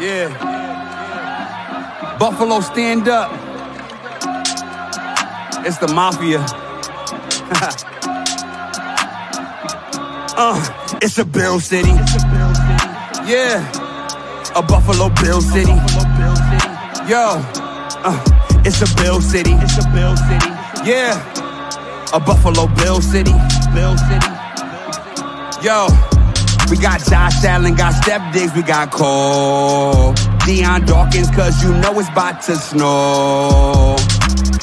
Yeah. Buffalo, stand up. It's the mafia. uh, it's a Bill City. Yeah. A Buffalo Bill City. Yo. Uh, it's a Bill City. It's a Bill City. Yeah. A Buffalo Bill City. Bill City. Yo. We got Josh Allen, got Stef Diggs, we got Cole. Dion Dawkins, cause you know it's about to snow.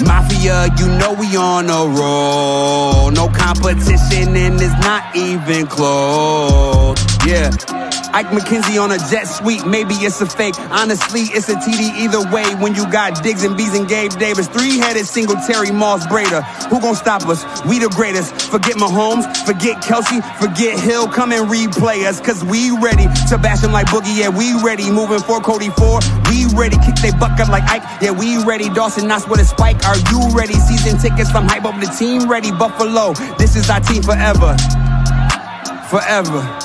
Mafia, you know we on a roll. No competition and it's not even close. Yeah. Ike McKenzie on a jet suite, maybe it's a fake. Honestly, it's a TD either way when you got Diggs and Bees and Gabe Davis. Three-headed Singletary Moss Breida. Who gon' stop us? We the greatest. Forget Mahomes, forget Kelce, forget Hill. Come and replay us, cause we ready to bash him like Boogie. Yeah, we ready. Moving for Cody 4. We ready. Kick they bucket like Ike. Yeah, we ready. Dawson Knox with a spike. Are you ready? Season tickets from hype up the team ready. Buffalo, this is our team forever. Forever.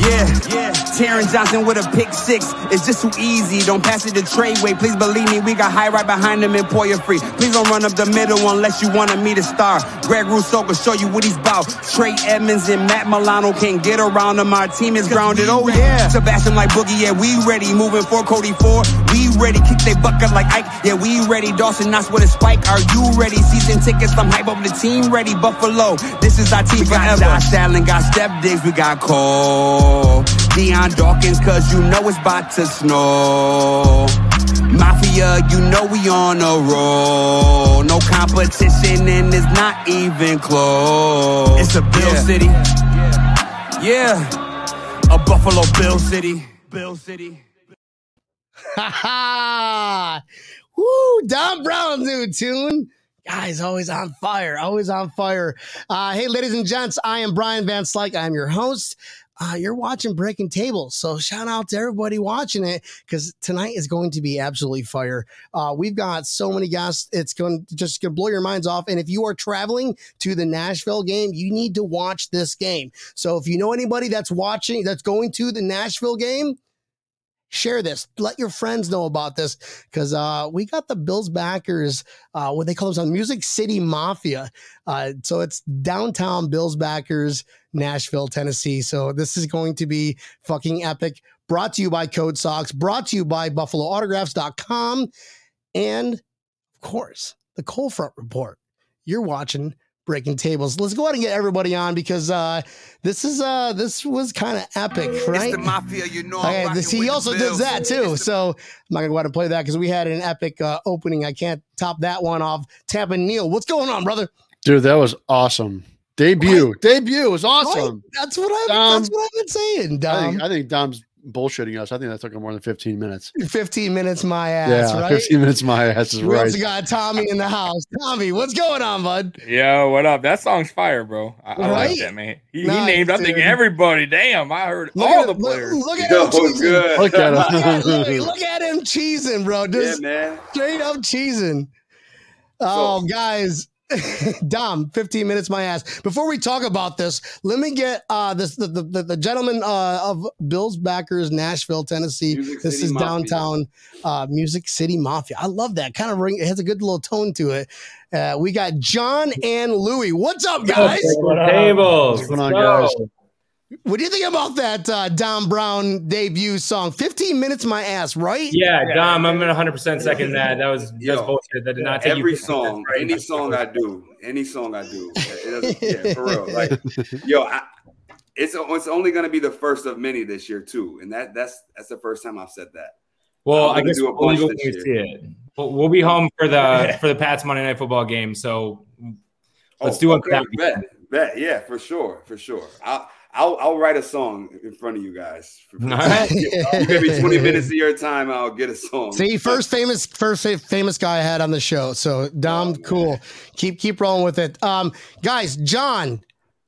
yeah, yeah. Taron Johnson with a pick six. It's just too easy. Don't pass it to Tre White. Please believe me, we got Hyde right behind him in Poyer Free. Please don't run up the middle unless you wanted me to star. Greg Rousseau can show you what he's about. Trey Edmunds and Matt Milano can't get around him. Our team is grounded. Oh yeah. Sebastian like Boogie, yeah, we ready. Moving for Cody Four, We ready. Kick they bucket like Ike. Yeah, we ready. Dawson Knox with a spike. Are you ready? Season tickets, I'm hype up the team ready. Buffalo, this is our team we forever. Got Josh Allen, got Stef Diggs, we got Cole. Dion Dawkins, cause you know it's about to snow. Mafia, you know we on a roll. No competition and it's not even close. It's a Bill Yeah. City. Yeah. A Buffalo Bill City. Bill City. Ha ha! Woo! Don Brown's new tune. Guys, always on fire, always on fire. Uh, hey, ladies and gents, I am Brian Van Slyke. I'm your host. Uh, you're watching Breaking Tables, so shout out to everybody watching it because tonight is going to be absolutely fire. Uh, we've got so many guests; it's going to just to blow your minds off. And if you are traveling to the Nashville game, you need to watch this game. So if you know anybody that's watching, that's going to the Nashville game, share this. Let your friends know about this because uh, we got the bills backers uh, what they call themselves music city mafia. Uh, so it's downtown bills backers nashville tennessee. So this is going to be fucking epic. Brought to you by code socks brought to you by buffaloautographs.com and of course the cold front report. You're watching breaking tables let's go ahead and get everybody on because uh this is uh this was kind of epic right It's the Mafia, you know. I'm Okay, this, he also does Bills. that too. So I'm not gonna go ahead and play that because we had an epic uh, opening. I can't top that one off. Tampa Neil, what's going on, brother? Dude, that was awesome. Debut. Debut was awesome. Right? That's what I've Dom. that's what I've been saying. I Dom. think, I think Dom's bullshitting us. I think that took him more than 15 minutes. 15 minutes, my ass, yeah, right? 15 minutes my ass is We right. We also got Tommy in the house. Tommy, what's going on, bud? Yo, what up? That song's fire, bro. I, I like that, man. He, he Nice, named, I think, everybody. Damn, I heard Look all at, the players. look at Yo, him cheesing. good. Look at Look at, look, him. look at him cheesing, bro. Yeah, man. straight up cheesing. Oh, guys. Dom, 15 minutes my ass. Before we talk about this, let me get uh this the, the, the gentleman uh, of Bills backers, Nashville, Tennessee. Music this City is Mafia. downtown uh Music City Mafia. I love that. Kind of ring it has a good little tone to it. Uh, we got John and Louie. What's up, guys? Tables. What's going on, guys? What do you think about that uh, Don Brown debut song? 15 minutes, my ass, right? Yeah, Dom, I'm gonna 100 percent second that. That was that's Yo, bullshit. That did not take Every you. song, any song I do, any song I do, it doesn't, yeah, for real. Like, yo, I, it's it's only gonna be the first of many this year too, and that that's that's the first time I've said that. Well, I'm I gonna guess do a we'll bunch leave when this we see it. We'll, we'll be home for the for the Pats Monday Night Football game. So Let's do one for that Oh, Bet, bet, yeah, for sure, for sure. I'll I'll, I'll write a song in front of you guys. All right. You give me 20 minutes of your time, I'll get a song. See, first famous, first famous guy I had on the show. So Dom, Oh, cool. Keep keep rolling with it. Um, guys, John,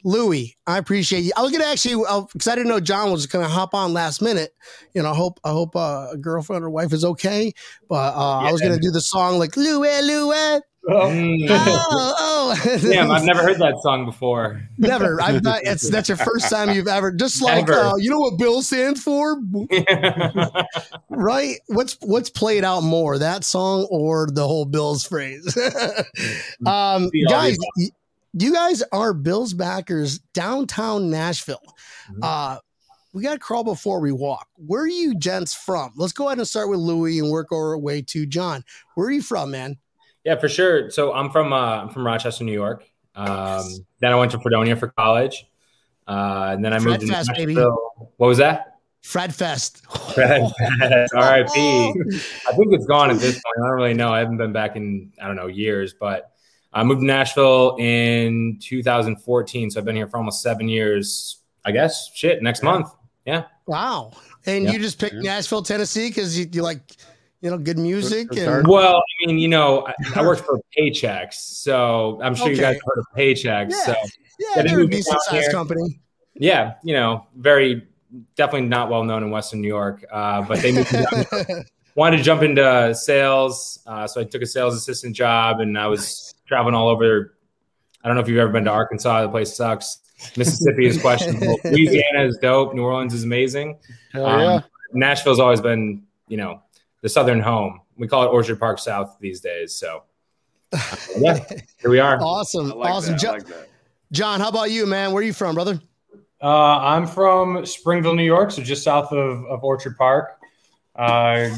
Louie, I appreciate you. I was gonna actually because I didn't know John was gonna hop on last minute. You know, I hope I hope uh, a girlfriend or wife is okay. But uh, I was gonna do the song like Louie, Louie. Mm. Oh, oh. Damn, I've never heard that song before. Never. I've not. It's that's your first time you've ever. Just like Ever. uh, you know what Bill stands for, right? What's what's played out more, that song or the whole Bills phrase? um, guys, y- you guys are Bills backers downtown Nashville. Mhm. Uh, we got to crawl before we walk. Where are you gents from? Let's go ahead and start with Louis and work our way to John. Where are you from, man? Yeah, for sure. So I'm from uh, I'm from Rochester, New York. Um, then I went to Fredonia for college. Uh, and then I moved to Fred Fest, baby. Nashville. What was that? Fred Fest. Fred Fest, R.I.P. I think it's gone at this point. I don't really know. I haven't been back in I don't know years, but I moved to Nashville in 2014, so I've been here for almost seven years. I guess shit next month. Yeah. Wow. And Yeah. you just picked Nashville, Tennessee because you, you like, you know, good music. And. Well, I mean, you know, I, I worked for Paychex, so I'm sure you guys heard of Paychex. Yeah. So yeah, Yeah, they're a they decent sized here. company. yeah, you know, very definitely not well known in Western New York, uh, but they moved me wanted to jump into sales, uh, so I took a sales assistant job, and I was traveling all over. I don't know if you've ever been to Arkansas; the place sucks. Mississippi is questionable. Louisiana is dope. New Orleans is amazing. Hell Um, yeah. Nashville's always been, you know, the southern home. We call it Orchard Park South these days. So, uh, yeah, here we are. awesome. Like awesome. that. Jo- like. John, how about you, man? Where are you from, brother? Uh, I'm from Springville, New York, so just south of, of Orchard Park. Uh,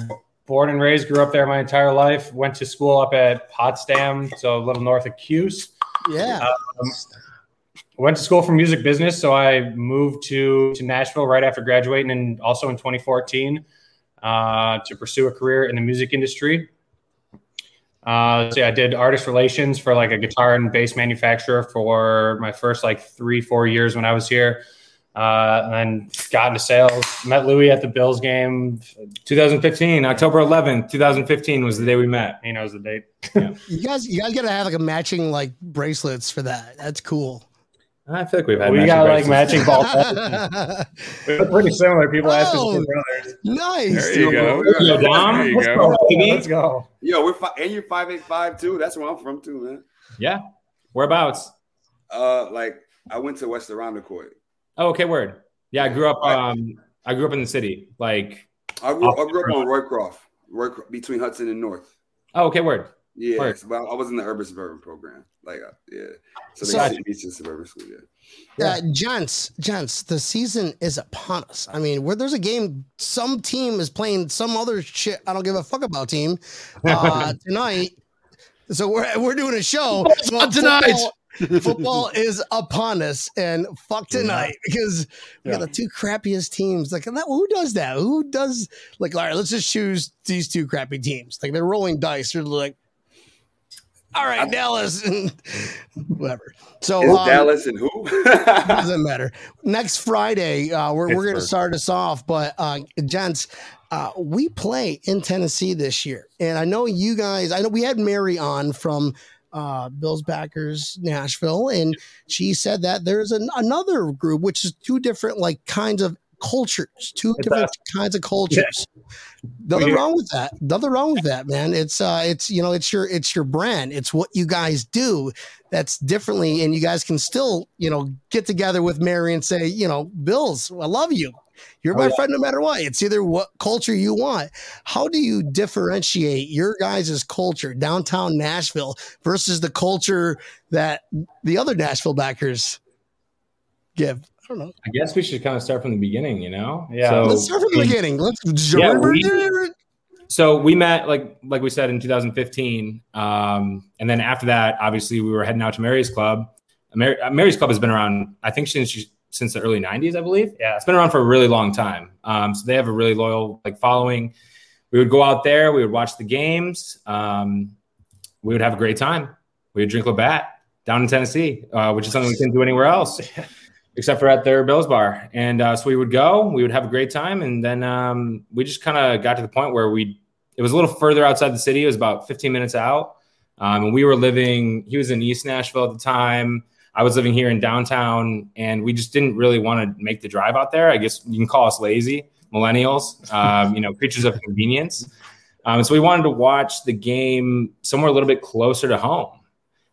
born and raised, grew up there my entire life. Went to school up at Potsdam, so a little north of Cuse. Yeah. Um, went to school for music business, so I moved to to Nashville right after graduating, and also in 2014 uh, to pursue a career in the music industry. Uh, so yeah, I did artist relations for like a guitar and bass manufacturer for my first like three four years when I was here. Uh, and then got into sales. Met Louis at the Bills game. 2015, October 11th, 2015 was the day we met. He knows the date. you guys, you guys gotta have like a matching like bracelets for that. That's cool. I feel like we've had we matching got like bracelets. matching ball. We look pretty similar. People ask us Oh. if we're brothers. nice. There you go. Yo, Dom, There you let's go. go, baby. Let's go. Yo, we're fi- and you're five eight five too. That's where I'm from too, man. Yeah. Whereabouts? Uh, like I went to West Irondequoit. Oh, okay, word. Yeah, I grew up. Um, I grew up in the city. Like, I grew, I grew up on Roycroft, Roycroft, between Hudson and North. oh, okay, word. Yeah, Word. but I was in the urban suburban program. Like, uh, yeah. So they So- got beach and suburban school. Yeah. Uh, gents, gents, the season is upon us. I mean, where there's a game, some team is playing some other shit. I don't give a fuck about team uh, tonight. So we're we're doing a show. on tonight. Football, football is upon us, and fuck tonight because we got the two crappiest teams. Like, that, who does that? Who does like? All right, let's just choose these two crappy teams. Like they're rolling dice. They're like, all right, Dallas, and whatever. So um, Dallas and who? doesn't matter. Next Friday, uh, we're, we're going to start us off. But, uh, gents, uh, we play in Tennessee this year. And I know you guys, I know we had Mary on from uh, Bills Backers Nashville, and she said that there's an, another group, which is two different, like, kinds of cultures, two It's different kinds of cultures. Nothing wrong with that. Nothing wrong with that, man. It's uh it's you know, it's your it's your brand. It's what you guys do that's differently and you guys can still, you know, get together with Mary and say, you know, Bills, I love you. You're Oh, my yeah. friend no matter what. It's either what culture you want. How do you differentiate your guys' culture, downtown Nashville, versus the culture that the other Nashville backers give? I don't know. I guess we should kind of start from the beginning, you know? Yeah. So, Let's start from the I beginning. Let's. Yeah, we- so we met like like we said in 2015 um, and then after that obviously we were heading out to mary's club Mary, uh, mary's club has been around i think since since the early 90s i believe Yeah. it's been around for a really long time um, so they have a really loyal like following we would go out there we would watch the games um, we would have a great time we would drink labatt down in tennessee uh, which is something we couldn't do anywhere else except for at their Bills bar. And uh, so we would go, we would have a great time, and then um, we just kind of got to the point where we it was a little further outside the city. It was about 15 minutes out, um, and we were living. He was in East Nashville at the time. I was living here in downtown, and we just didn't really want to make the drive out there. I guess you can call us lazy millennials, um, you know, creatures of convenience. Um, so we wanted to watch the game somewhere a little bit closer to home.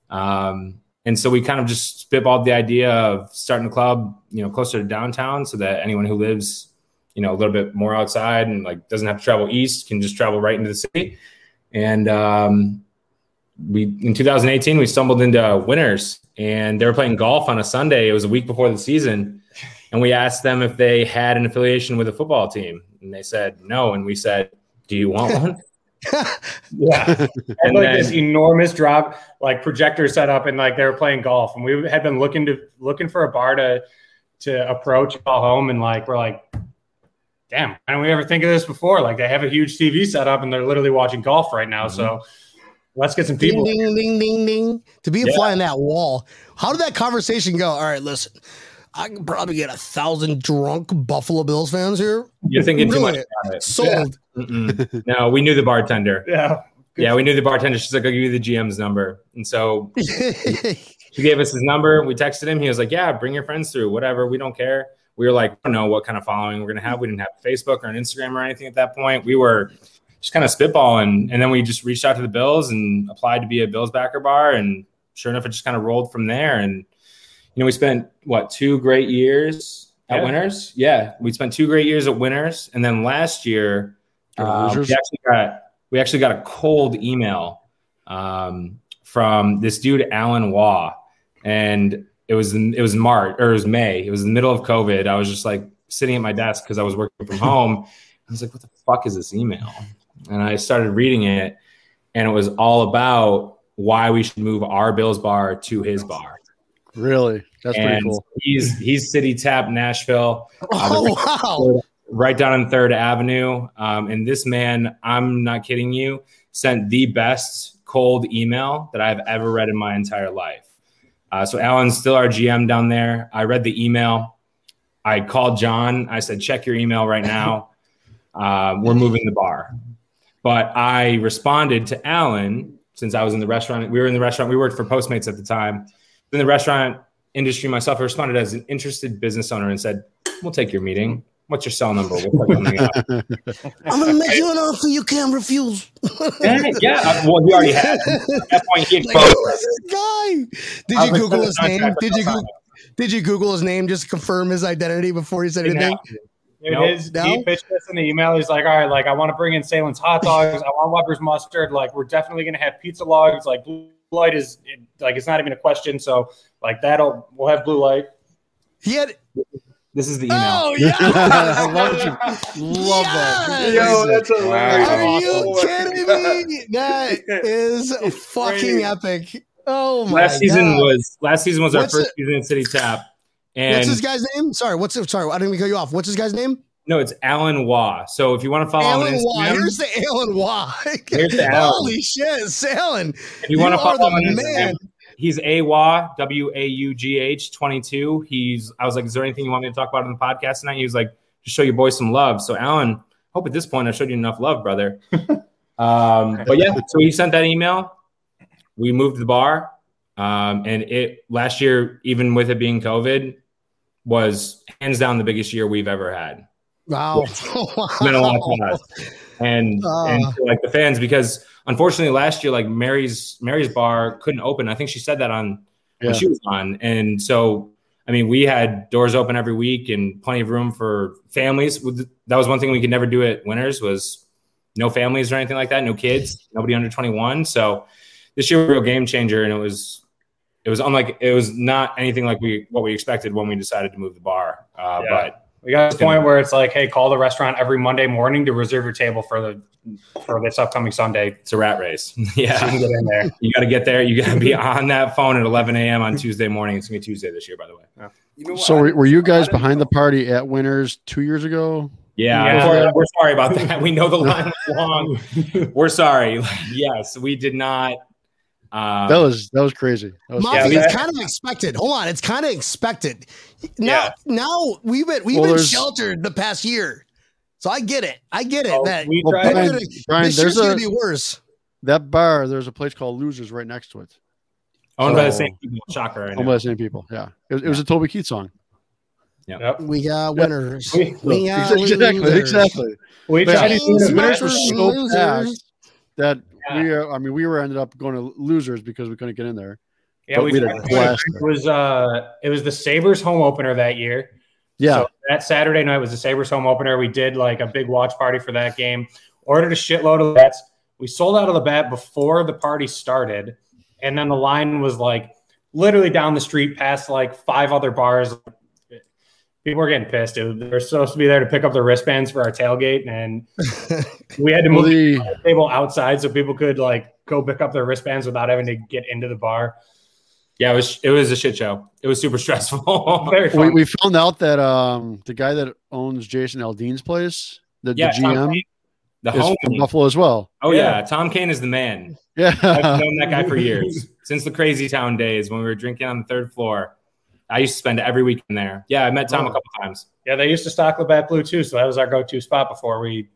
Um, and so we kind of just spitballed the idea of starting a club, you know, closer to downtown so that anyone who lives, you know, a little bit more outside and like doesn't have to travel east can just travel right into the city. And um, we in 2018 we stumbled into Winners and they were playing golf on a Sunday. It was a week before the season. And we asked them if they had an affiliation with a football team. And they said no. And we said, Do you want one? Yeah. And and like then- this enormous drop, like projector set up, and like they were playing golf, and we had been looking to looking for a bar to to approach call home, and like we're like, damn, why didn't we ever think of this before? Like they have a huge TV set up, and they're literally watching golf right now. So mm-hmm. let's get some Ding, people. ding, ding, ding, ding. To be a Yeah. fly on that wall. How did that conversation go? All right, listen. I can probably get a thousand drunk Buffalo Bills fans here. You're thinking too much about it. Sold. Mm-mm. No, we knew the bartender. Yeah. Yeah, we knew the bartender. She's like, I'll give you the GM's number. And so she gave us his number. We texted him. He was like, Yeah, bring your friends through, whatever. We don't care. We were like, I don't know what kind of following we're going to have. We didn't have Facebook or an Instagram or anything at that point. We were just kind of spitballing. And then we just reached out to the Bills and applied to be a Bills backer bar. And sure enough, it just kind of rolled from there. And, you know, we spent what, two great years at Yeah. Winners? Yeah, we spent two great years at Winners. And then last year, uh, we actually got we actually got a cold email um, from this dude Alan Waugh, and it was it was March or it was May. It was the middle of COVID. I was just like sitting at my desk because I was working from home. I was like, "What the fuck is this email?" And I started reading it, and it was all about why we should move our Bills bar to his bar. Really? That's pretty cool. he's he's City Tap Nashville oh wow. right down on Third Avenue. Um, and this man, I'm not kidding you, sent the best cold email that I've ever read in my entire life. Uh, so Alan's still our GM down there. I read the email. I called John. I said, check your email right now. Uh, we're moving the bar. But I responded to Alan since I was in the restaurant. We were in the restaurant. We worked for Postmates at the time. In the restaurant industry myself, I responded as an interested business owner and said, we'll take your meeting. What's your cell number? We'll set something up. I'm gonna make you an offer you can't refuse. yeah, yeah. uh, Well, he already had. At that point, he Like, exposed who this guy? Did I you Google his name? no, no, Did you no, no, Google, did you Google his name just to confirm his identity before he said anything? have to. Dude, Nope. his, No? He pitched us in the email. He's like, all right, like I want to bring in Sahlen's hot dogs. I want Weber's mustard. Like we're definitely gonna have pizza logs. Like blue light is like it's not even a question. So like that'll we'll have blue light. He had. This is the oh, email. Oh yeah. I love it. Love that. Yo, that's hilarious. Are you Oh kidding God. me? That is fucking epic. Oh my last season was last season was our first it- season in City Tap, What's and this guy's name? Sorry, what's it? Sorry, I didn't mean to cut you off. What's this guy's name? No, it's Alan Waugh. So if you want to follow him Alan on Waugh. Instagram, Here's the Alan Waugh. Here's the Alan. Holy shit, Alan. if you want to follow him the on man. Instagram, he's A Waugh W A U G H twenty two. He's I was like, is there anything you want me to talk about on the podcast tonight? He was like, just show your boy some love. So Alan, hope at this point I showed you enough love, brother. um, but yeah, so he sent that email. We moved the bar, um, and it last year, even with it being COVID, was hands down the biggest year we've ever had. Wow. It meant a lot to us. And, Ah. and like the fans, because unfortunately last year, like Mary's Mary's bar couldn't open. I think she said that on Yeah. when she was on. And so I mean, we had doors open every week and plenty of room for families. That was one thing we could never do at Winners was no families or anything like that, no kids, nobody under 21. So this year was a real game changer, and it was it was unlike it was not anything like we what we expected when we decided to move the bar. Uh, Yeah. But We got to the point where it's like, hey, call the restaurant every Monday morning to reserve your table for the for this upcoming Sunday. it's a rat race. So you can yeah, get in there. you got to get there. You got to be on that phone at 11 a.m. on Tuesday morning. It's gonna be Tuesday this year, by the way. You know? So I were, were you guys didn't behind the party at Winners two years ago? Yeah, Yeah. We're, we're sorry about that. We know the line was long. We're sorry. yes, we did not. Um, That was that was crazy. That was Mafia, Yeah, it's kind of expected. Hold on, it's kind of expected. Now, Yeah. now we've been we've Well, been sheltered the past year, so I get it. I get it. Oh, that we Well, Brian, gonna- Brian, this there's year's gonna be worse. that bar. There's a place called Losers right next to it. owned by the same people. Shocker. I Owned know. by the same people. Yeah, it was, it was a Toby Keith song. Yep. We got winners. We- We got exactly, losers. exactly. We But tried to do the the Winners were Losers. so Losers. that Yeah. we. Are, I mean, we were ended up going to Losers because we couldn't get in there. Yeah, we we had a it. blast It was uh it was the Sabres home opener that year. Yeah, So that Saturday night was the Sabres home opener. We did like a big watch party for that game. Ordered a shitload of bets. We sold out of the bet before the party started, and then the line was like literally down the street past like five other bars. People were getting pissed. It was, they were supposed to be there to pick up the wristbands for our tailgate, and we had to move the the table outside so people could like go pick up their wristbands without having to get into the bar. Yeah, it was. It was a shit show. It was super stressful. Very we, fun. we found out that um the guy that owns Jason Aldean's place, the, yeah, the GM, Kane, the is home. from Buffalo as well. Oh yeah. Yeah. Tom Kane is the man. Yeah, I've known that guy for years since the Crazy Town days when we were drinking on the third floor. I used to spend every weekend there. Yeah, I met Tom a couple times. Yeah, they used to stock Labatt Blue too, so that was our go-to spot before we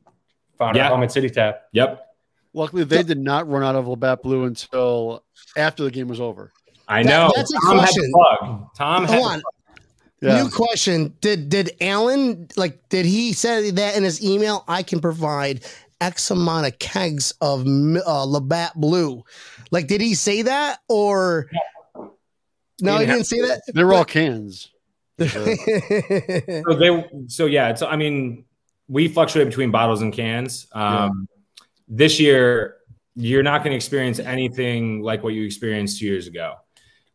found Yeah. our home at City Tap. Yep, luckily they did not run out of Labatt Blue until after the game was over. I That- know. that's a Tom had question. plug. Tom had Hold the on. Yeah, New question: Did did Alan like? Did he say that in his email? I can provide X amount of kegs of uh, Labatt Blue. Like, did he say that or? No, he didn't didn't that. they were all cans. So they. So yeah. It's. I mean, we fluctuate between bottles and cans. Um, This year, you're not going to experience anything like what you experienced two years ago.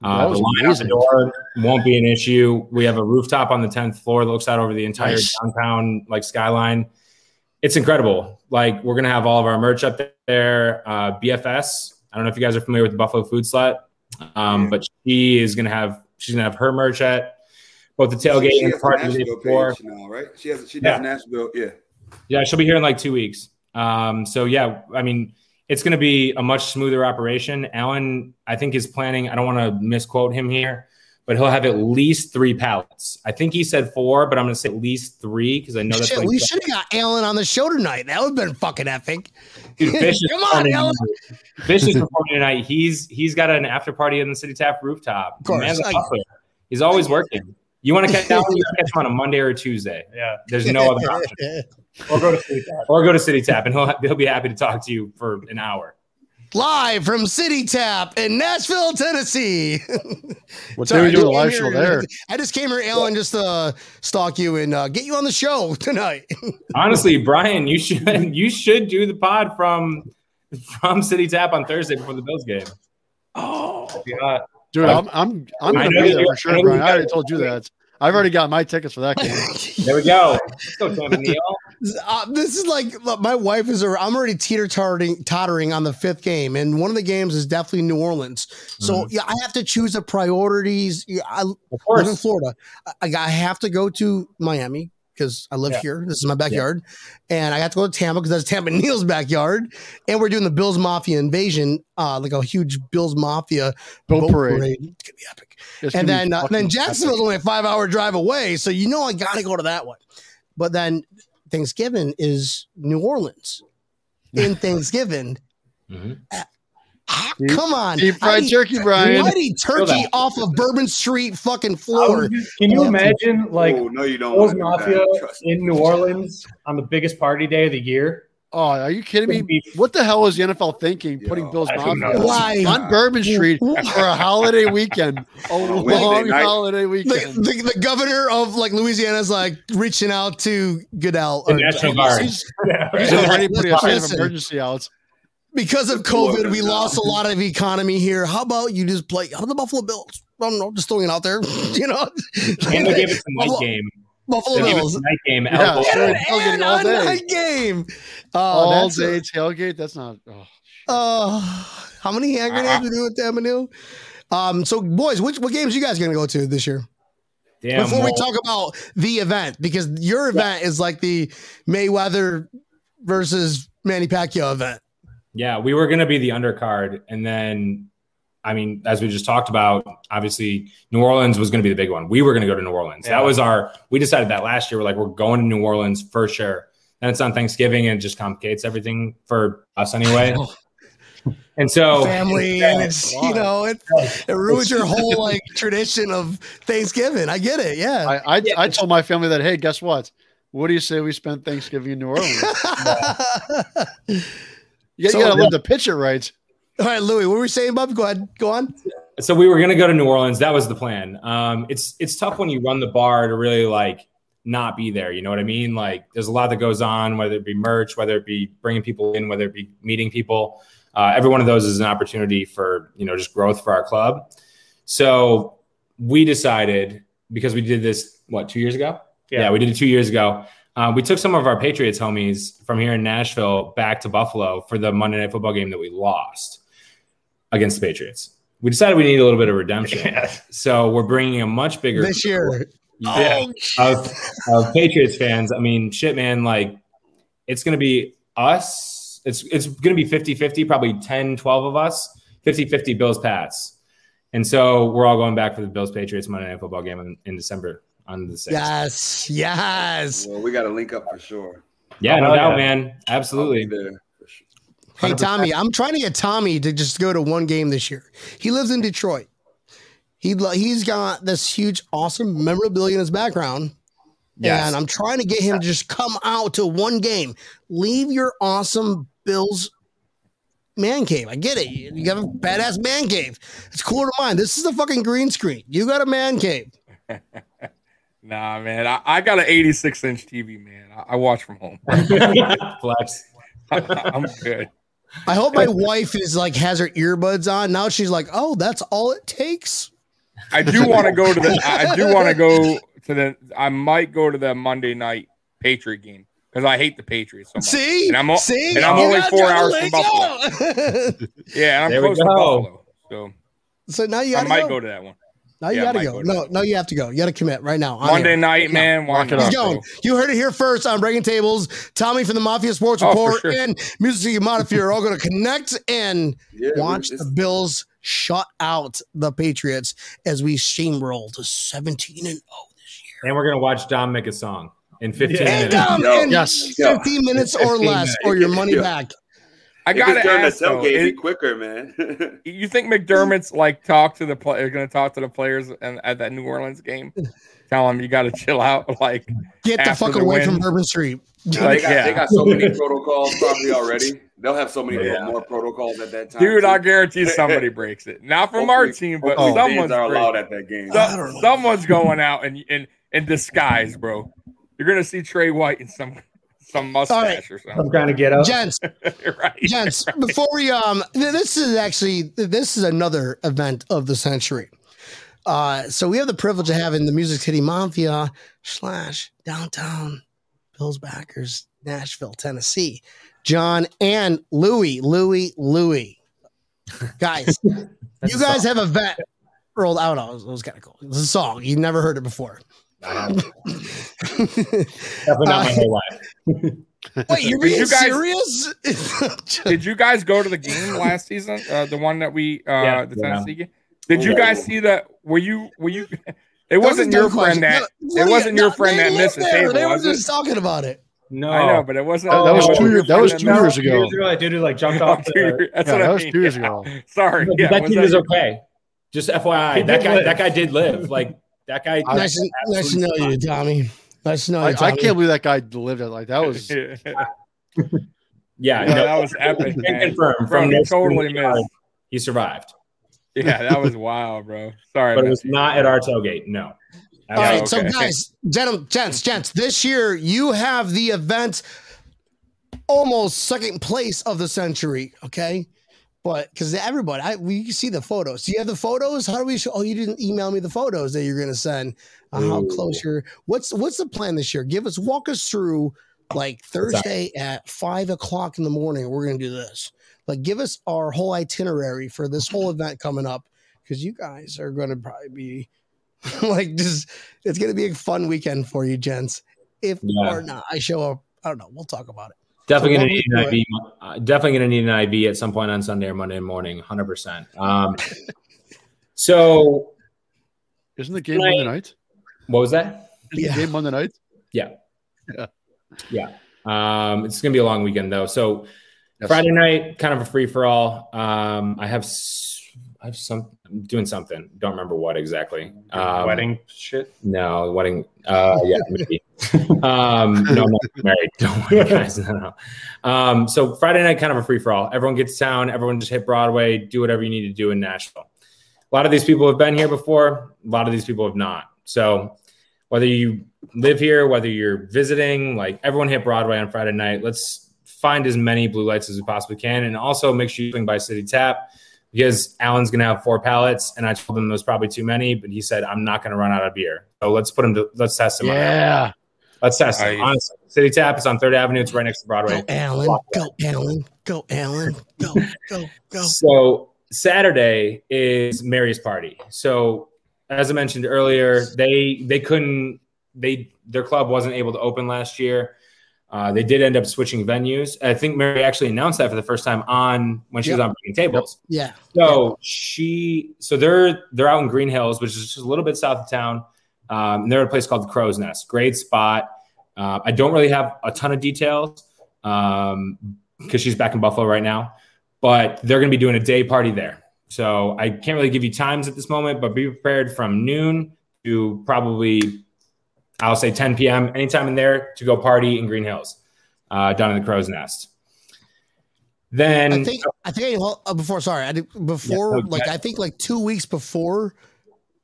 Uh, the line out the door won't be an issue. We have a rooftop on the tenth floor that looks out over the entire Nice. downtown like skyline. It's incredible. Like we're gonna have all of our merch up there. Uh, BFS. I don't know if you guys are familiar with the Buffalo Food Slut, um, Yeah. but she is gonna have she's gonna have her merch at both the tailgate She and the party the day before. now, right? She has. She Yeah. does Nashville. Yeah. Yeah, she'll be here in like two weeks. Um, so yeah, I mean, it's going to be a much smoother operation. Alan, I think is planning. I don't want to misquote him here, but he'll have at least three pallets. I think he said four, but I'm going to say at least three because I know that's Shit, what we should have got Alan on the show tonight. That would have been fucking epic. Dude, Fish is Come on, performing Alan. tonight. Fish is performing tonight. He's he's got an after party in the City Tap rooftop. Of course. Man's a I- He's always working. You want to catch Alan? You gotta catch him on a Monday or a Tuesday. Yeah. There's no other option. Or go to City Tap. Or go to City Tap, and he'll he'll be happy to talk to you for an hour. Live from City Tap in Nashville, Tennessee. What Sorry, they were I doing a just live came show here- there. I just came here, Alan, just to uh, stalk you and uh, get you on the show tonight. Honestly, Brian, you should you should do the pod from from City Tap on Thursday before the Bills game. Oh, yeah. Dude, I'm I'm I'm I gonna be you- there for sure, Brian. I already told you that. I've already got my tickets for that game. There we go. Let's go, Tampa Neal. Uh, this is like look, my wife is. I'm already teeter tottering, tottering on the fifth game, and one of the games is definitely New Orleans. So yeah, I have to choose the Mm-hmm. priorities. Yeah, I Of live in. Florida. I, I have to go to Miami because I live Yeah. here. This is my backyard, and I have to go to Tampa because that's Tampa Neal's backyard. And we're doing the Bills Mafia invasion, uh, like a huge Bills Mafia boat parade. parade. It's gonna be epic. It's and then uh, then epic. Jacksonville's only a five hour drive away, so you know I got to go to that one. But then Thanksgiving is New Orleans. In Thanksgiving, Mhm. ah, come on, Deep fried turkey, Brian. I'd turkey off of Bourbon Street fucking floor. Can you imagine like oh no, you don't. Bills wanna do that. Mafia in New Orleans on the biggest party day of the year? Oh, are you kidding me? What the hell is the NFL thinking? Yo, putting Bills I don't Mafia on Bourbon Street for a holiday weekend, a long night. holiday The, weekend. the, the governor of like Louisiana is like reaching out to Goodell. The or- National Guard. He's, Yeah. he's already putting a state of Listen. emergency out. because of COVID, we lost a lot of economy here. How about you just play? How about the Buffalo Bills? I don't know, just throwing it out there. You know, And they gave it the night game. Buffalo They gave it Bills. night game. Yeah, elbow. sure. And tailgating all day. night game. Oh, All that's- day tailgate. That's not. Oh. Uh, how many hand grenades we doing with that, Manu? Um, so boys, which what games you guys gonna go to this year? Damn, Before we talk about the event, because your event is like the Mayweather versus Manny Pacquiao event. Yeah, we were going to be the undercard. And then, I mean, as we just talked about, obviously, New Orleans was going to be the big one. We were going to go to New Orleans. Yeah. That was our, we decided that last year. We're like, we're going to New Orleans for sure. And it's on Thanksgiving and it just complicates everything for us anyway. and so, Family, and it's you know it it ruins your whole like tradition of Thanksgiving. I get it, yeah. I I, I told my family that. Hey, guess what? What do you say we spend Thanksgiving in New Orleans? You, you So- gotta live the picture right. All right, Louis, what were we saying, Bob? Go ahead, go on. so we were going to go to New Orleans. That was the plan. Um, it's, it's tough when you run the bar to really like not be there. You know what I mean? Like there's a lot that goes on, whether it be merch, whether it be bringing people in, whether it be meeting people. Uh, every one of those is an opportunity for you know just growth for our club. So we decided because we did this what two years ago. Yeah, we did it two years ago. Uh, we took some of our Patriots homies from here in Nashville back to Buffalo for the Monday Night Football game that we lost against the Patriots. We decided we need a little bit of redemption, Yeah. so we're bringing a much bigger This year. yeah, Oh, of, of Patriots fans. I mean, shit, man, like it's going to be us. It's it's going to be 50 50, probably 10, 12 of us, 50 50 Bills Pats. And so we're all going back for the Bills Patriots Monday Night Football game in, in December on the 6th. yes, yes. Well, we got to link up for sure. Yeah, no Oh, doubt, yeah. man. I'll be Absolutely. There. For. Hey 100%. Tommy, I'm trying to get Tommy to just go to one game this year. He lives in Detroit. He, he's got this huge, awesome memorabilia in his background, Yes. and I'm trying to get him to just come out to one game. Leave your awesome Bills man cave. I get it. You you got a badass man cave. It's cooler to mine. This is a fucking green screen. You got a man cave. Nah, man. I, I got an 86 inch TV, man. I, I watch from home. Flex. I'm good. I hope my wife is like has her earbuds on. Now she's like, oh, that's all it takes. I do want to go to the. I I do want to go to the. I might go to the Monday night Patriot game because I hate the Patriots so much. See, And I'm o- see, and I'm You only four hours from Buffalo. Yeah, and I'm we close to. Buffalo, so so now you I might to go to that one. Now you Yeah, got to go. go No, no, you have to go. You got to commit right now. on Monday air. night, man. Why Lock it not, up. He's going. bro? You heard it here first on Breaking Tables. Tommy from the Mafia Sports Oh, Report sure. and Music City Mafia are all going to connect and Yeah, watch it's- the Bills shut out the Patriots as we steamroll to 17 and 0 this year. And we're going to watch Dom make a song in 15 Yeah. And, minutes. um, Yo, and yes. 15 minutes or 15 less, or your money Yeah. back. I gotta gets during ask though, tailgate be it- quicker, man. you think McDermott's like talk to the play? Going to talk to the players and at that New Orleans game? Tell them you got to chill out. Like, Get the fuck the away win. from Bourbon Street. Like, they, got, yeah. they got so many protocols probably already. They'll have so many Yeah. more protocols at that time. dude, too. I guarantee somebody breaks it. Not from our team, but hopefully someone's are allowed at that game. So- someone's going out in, in in disguise, bro. You're gonna see Tre White in some some mustache or I'm something. trying to get up. Gents, right? gents before we um th- this is actually this is another event of the century. Uh so we have the privilege of having the music city mafia slash downtown bills backers nashville tennessee. John and louie louie louie. Guys you guys song. have a vet rolled out oh, it was kind of cool. It's a song. You never heard it before Definitely not my whole life. wait you're being you guys- serious Did you guys go to the game last season? Uh, the one that we uh Yeah. the Yeah. Tennessee game? Did you guys see that? Were you were you it wasn't That your was a friend that. No, it wasn't your friend that missed the there. table, They were was it? just talking about it. No. I know, but it wasn't. That- that was two years- that was two years ago. Years ago, that dude who like jumped Oh, off. The, That's Yeah, what that I was mean. two years Yeah. ago. Sorry, But yeah, that was is okay. Just FYI, He that guy live. that guy did live. Like that guy. Nice, to- nice to know you, Tommy. Nice to know I, you, I can't believe that guy lived it. Like that was. yeah, Yeah, Yeah, no, that was epic, can man. confirm Bro, from he totally missed. He survived, Yeah, that was wild, bro. Sorry, but it was messy. not at our tailgate. No. All right, okay. so guys, gentlemen, gents, gents, this year you have the event almost second place of the century. Okay. But because everybody, I we see the photos. Do you have the photos? How do we show? Oh, you didn't email me the photos that you're going to send. Uh, how close you're? What's what's the plan this year? Give us walk us through like Thursday at five o'clock in the morning. We're going to do this. Like, give us our whole itinerary for this whole event coming up because you guys are going to probably be like just. It's going to be a fun weekend for you, gents. If Yeah. or not, I show up. I don't know. We'll talk about it. Definitely So gonna need an through IV. uh, Definitely gonna need an IV at some point on Sunday or Monday morning. Hundred percent. Um, so Isn't the game Right. Monday night? what was that? Isn't Yeah. the game Monday night? Yeah, Um, it's gonna be a long weekend though. So Yes. Friday night, kind of a free for all. Um, I have s- I have some I'm doing something. Don't remember what exactly. Um, Wedding shit. No, wedding. Uh, yeah, maybe. Um, no, I'm not married. Don't worry, guys. No, no. Um, so Friday night, kind of a free for all. Everyone gets to town. Everyone just hit Broadway. Do whatever you need to do in Nashville. A lot of these people have been here before. A lot of these people have not. So whether you live here, whether you're visiting, like everyone hit Broadway on Friday night. Let's find as many blue lights as we possibly can, and also make sure you swing by City Tap because Alan's going to have four pallets, and I told him there was probably too many, but he said I'm not going to run out of beer. So let's put him to let's test him. out. Yeah. Let's test him. Nice. Honestly, City Tap is on Third Avenue. It's right next to Broadway. Go, Alan. Go, Alan. Go, Alan. Go, go, go. So Saturday is Mary's party. So as I mentioned earlier, they they couldn't they their club wasn't able to open last year. Uh, they did end up switching venues. I think Mary actually announced that for the first time on when she was on Breaking Tables. Yeah. So she, so they're they're out in Green Hills, which is just a little bit south of town. Um, and they're at a place called the Crow's Nest. Great spot. Uh, I don't really have a ton of details um, because she's back in Buffalo right now, but they're going to be doing a day party there. So I can't really give you times at this moment, but be prepared from noon to probably I'll say 10 p.m. anytime in there to go party in Green Hills uh, down in the Crow's Nest. Then I think I think I, uh, before sorry I did, before Yeah, okay. like I think like two weeks before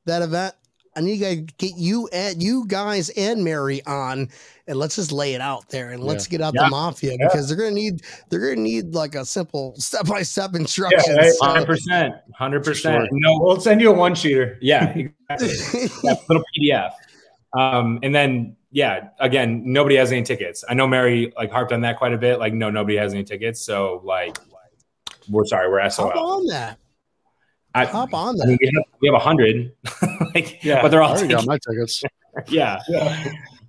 that event I need to get you and you guys and Mary on and let's just lay it out there and let's get out Yeah. the mafia Yeah. because they're gonna need they're gonna need like a simple step by step yeah, instructions. Hundred percent, hundred percent. No, We'll send you a one sheeter. yeah, exactly. Yeah, little PDF. Um, and then yeah, again, nobody has any tickets. I know Mary like harped on that quite a bit. Like, no, nobody has any tickets. So like, we're sorry, we're Hop SOL. on that. I, Hop on I mean, we have we have a hundred, like, Yeah, but they're I all already got taken. my tickets. yeah.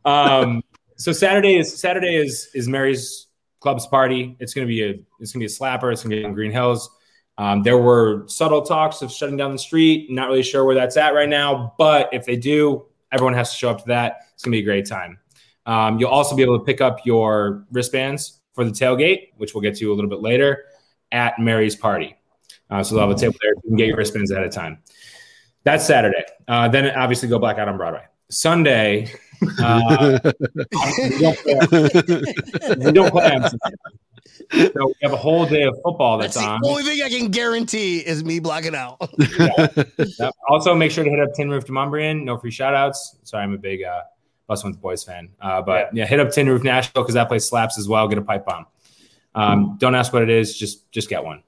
Um, so Saturday is Saturday is is Mary's club's party. It's gonna be a it's gonna be a slapper. It's gonna be in Green Hills. Um, there were subtle talks of shutting down the street. Not really sure where that's at right now, but if they do, everyone has to show up to that. It's gonna be a great time. Um, you'll also be able to pick up your wristbands for the tailgate, which we'll get to a little bit later at Mary's party. Uh, so they'll have a table there. You can get your wristbands ahead of time. That's Saturday. Uh, then obviously go black out on Broadway. Sunday, uh, we don't play, we don't play on Sunday. So we have a whole day of football That's that's, the on. only thing I can guarantee is me blacking out. Yep. Also, make sure to hit up Tin Roof Demonbreun. No free shout outs. Sorry, I'm a big uh, Bus Ones Boys fan. Uh, but yeah. hit up Tin Roof Nashville because that place slaps as well. Get a pipe bomb. Um, don't ask what it is. Just just get one.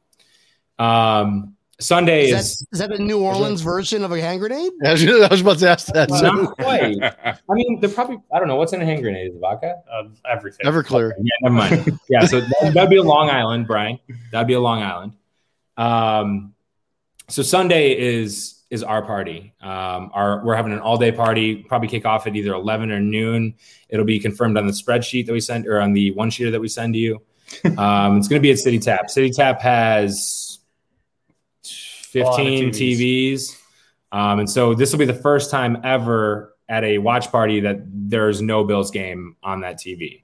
Um, Sunday Is is, that, is that the New Orleans version of a hand grenade? I was I was about to ask that. Well, not quite. I mean, they're probably. I don't know what's in a hand grenade. Is it vodka? Uh, everything. Everclear. Yeah, never mind. Yeah, so that, that'd be a Long Island, Brian. That'd be a Long Island. Um, so Sunday is is our party. Um, our we're having an all day party. Probably kick off at either eleven or noon. It'll be confirmed on the spreadsheet that we send or on the one sheeter that we send to you. Um, it's going to be at City Tap. City Tap has fifteen TVs. TVs, um, and so this will be the first time ever at a watch party that there's no Bills game on that TV.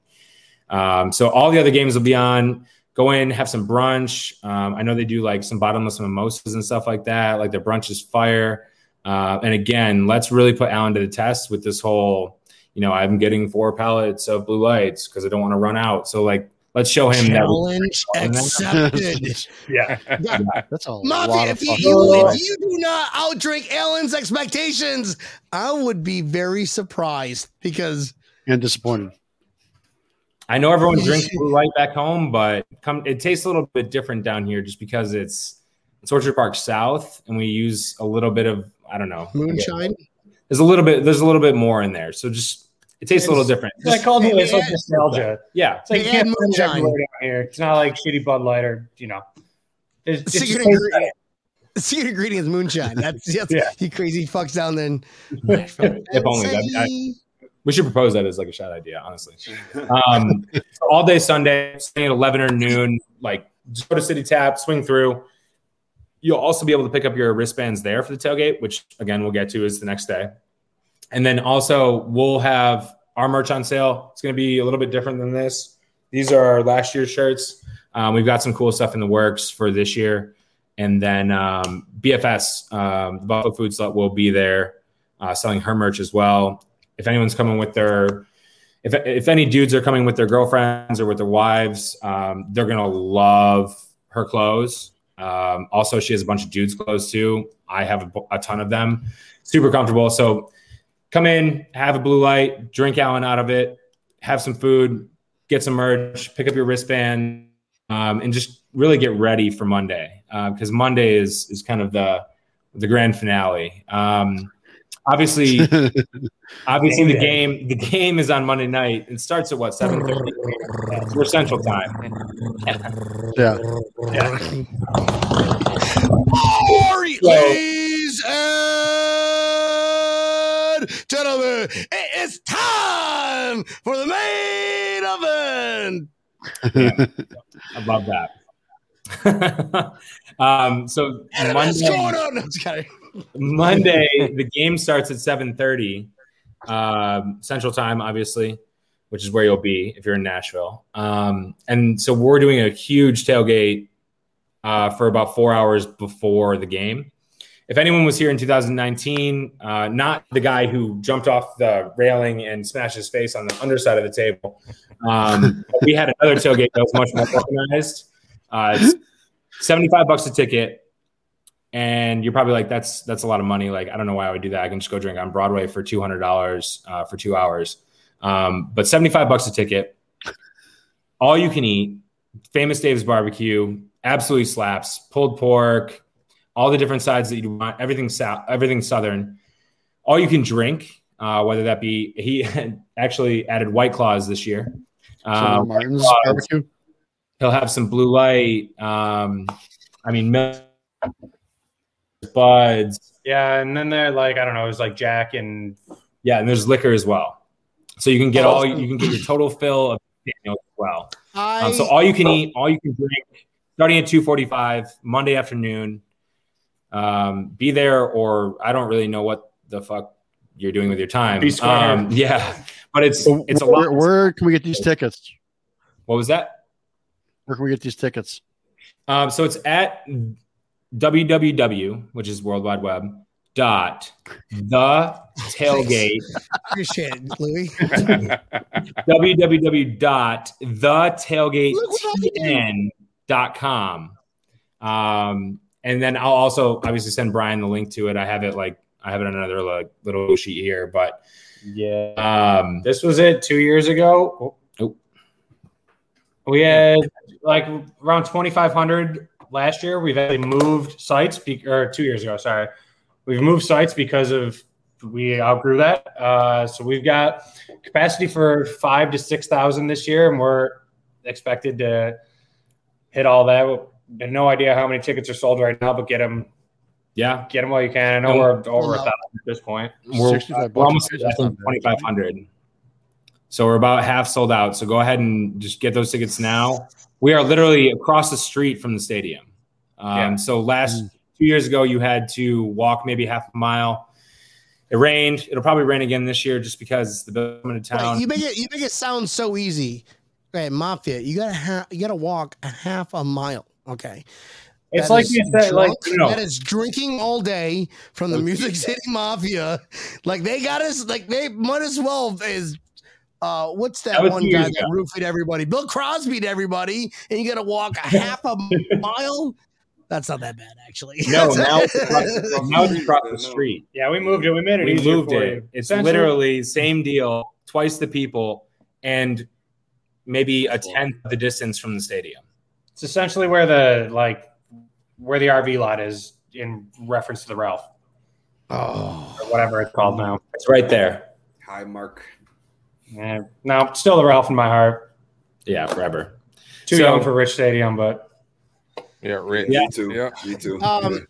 Um, so all the other games will be on. Go in, have some brunch. Um, I know they do like some bottomless mimosas and stuff like that. Like their brunch is fire. Uh, and again, let's really put Alan to the test with this whole, you know, I'm getting four pallets of blue lights because I don't want to run out. So like, let's show him that. Challenge accepted. Yeah. That's a lot Mafia, of if you, fucking you, noise. if oh. you do not outdrink Alan's expectations, I would be very surprised because and disappointed. I know everyone drinks blue light back home, but come it tastes a little bit different down here just because it's it's Orchard Park South, and we use a little bit of I don't know Moonshine. There's a little bit there's a little bit more in there, so just it tastes a little different. It's like called Hey, it's like nostalgia. Yeah, It's like They you can't add find moonshine. everywhere down here. It's not like shitty Bud Light or you know. It's, it's Secret just- ingredient. Secret ingredient is moonshine. That's, that's Yeah. you crazy fucks down then. if only that. I- we should propose that as like a shot idea, honestly. Um, so all day Sunday, starting at 11 or noon, like just go to City Tap, swing through. You'll also be able to pick up your wristbands there for the tailgate, which again we'll get to is the next day. And then also we'll have our merch on sale. It's going to be a little bit different than this. These are our last year's shirts. Um, we've got some cool stuff in the works for this year. And then um, BFS, um, the Buffalo Food Slut, will be there uh, selling her merch as well. If anyone's coming with their, if, if any dudes are coming with their girlfriends or with their wives, um, they're going to love her clothes. Um, also, she has a bunch of dudes' clothes too. I have a, a ton of them. Super comfortable. So come in, have a blue light, drink Allen out of it, have some food, get some merch, pick up your wristband, um, and just really get ready for Monday because Monday is is kind of the the grand finale. Um, obviously, obviously the game the game is on Monday night. It starts at what seven thirty. We're Central Time. Yeah. Ladies and gentlemen, it is time for the main event. I love that. um, so Monday. No. Monday, the game starts at seven thirty um, Central Time, obviously, which is where you'll be if you're in Nashville. Um, and so we're doing a huge tailgate uh, for about four hours before the game. If anyone was here in 2019, uh, not the guy who jumped off the railing and smashed his face on the underside of the table, um, we had another tailgate that was much more organized. Uh, it's 75 bucks a ticket. And you're probably like, that's that's a lot of money. Like, I don't know why I would do that. I can just go drink on Broadway for two hundred dollars uh, for two hours. Um, but 75 bucks a ticket, all you can eat, famous Dave's barbecue, absolutely slaps, pulled pork, all the different sides that you want, everything south, everything southern. All you can drink, uh, whether that be he actually added White Claws this year. So Um, Martin's Claws. barbecue. He'll have some blue light. Um, I mean, milk, buds. yeah, and then they're like I don't know, it was like Jack and Yeah, and there's liquor as well. So you can get all you can get your total fill of Daniel as well. I, Um, so all you can eat, all you can drink, starting at two forty five Monday afternoon. Um, be there, or I don't really know what the fuck you're doing with your time. Be. Um, yeah, but it's So it's a where, lot. where can we get these tickets? What was that? Where can we get these tickets? Um, so it's at www, which is World Wide Web dot the tailgate appreciate it, Louie. www dot the tailgate Look what I did. dot com um and then i'll also obviously send brian the link to it i have it like i have it on another like little sheet here but yeah. um This was it two years ago. Oh. We had like around 2,500 last year. We've actually moved sites, be- or two years ago, sorry. We've moved sites because of we outgrew that. Uh, so we've got capacity for five to 6,000 this year, and we're expected to hit all that. We no idea how many tickets are sold right now, but get them, yeah get them while you can. I know we're over a thousand at this point. we're, 65 we're almost a at ticket, that's not bad. 2500 so we're about half sold out so go ahead and just get those tickets now we are literally across the street from the stadium um, Yeah. so last two years ago you had to walk maybe half a mile it rained it'll probably rain again this year just because the bill coming to Right, town you make it you make it sound so easy. Right, mafia. You gotta ha- you gotta walk a half a mile. Okay. It's That like you said, like you know, that is drinking all day from the Music City Mafia. Like they got us. Like they might as well is. Uh, what's that, That one guy years that ago. roofied everybody? Bill Crosby to everybody, and you got to walk a half a mile. That's not that bad, actually. no now it's across, now it's across the street yeah, we moved it. We made it we moved for it you. it's literally same deal twice the people and maybe a tenth of the distance from the stadium. It's essentially where the like where the RV lot is in reference to the Ralph Oh, or whatever it's called now. It's right there. Hi, Mark. Yeah, no, still the Ralph in my heart. Yeah, forever. Too So- young for Rich Stadium, but Yeah, Rich. Yeah. Me too. Yeah. Me too. Um,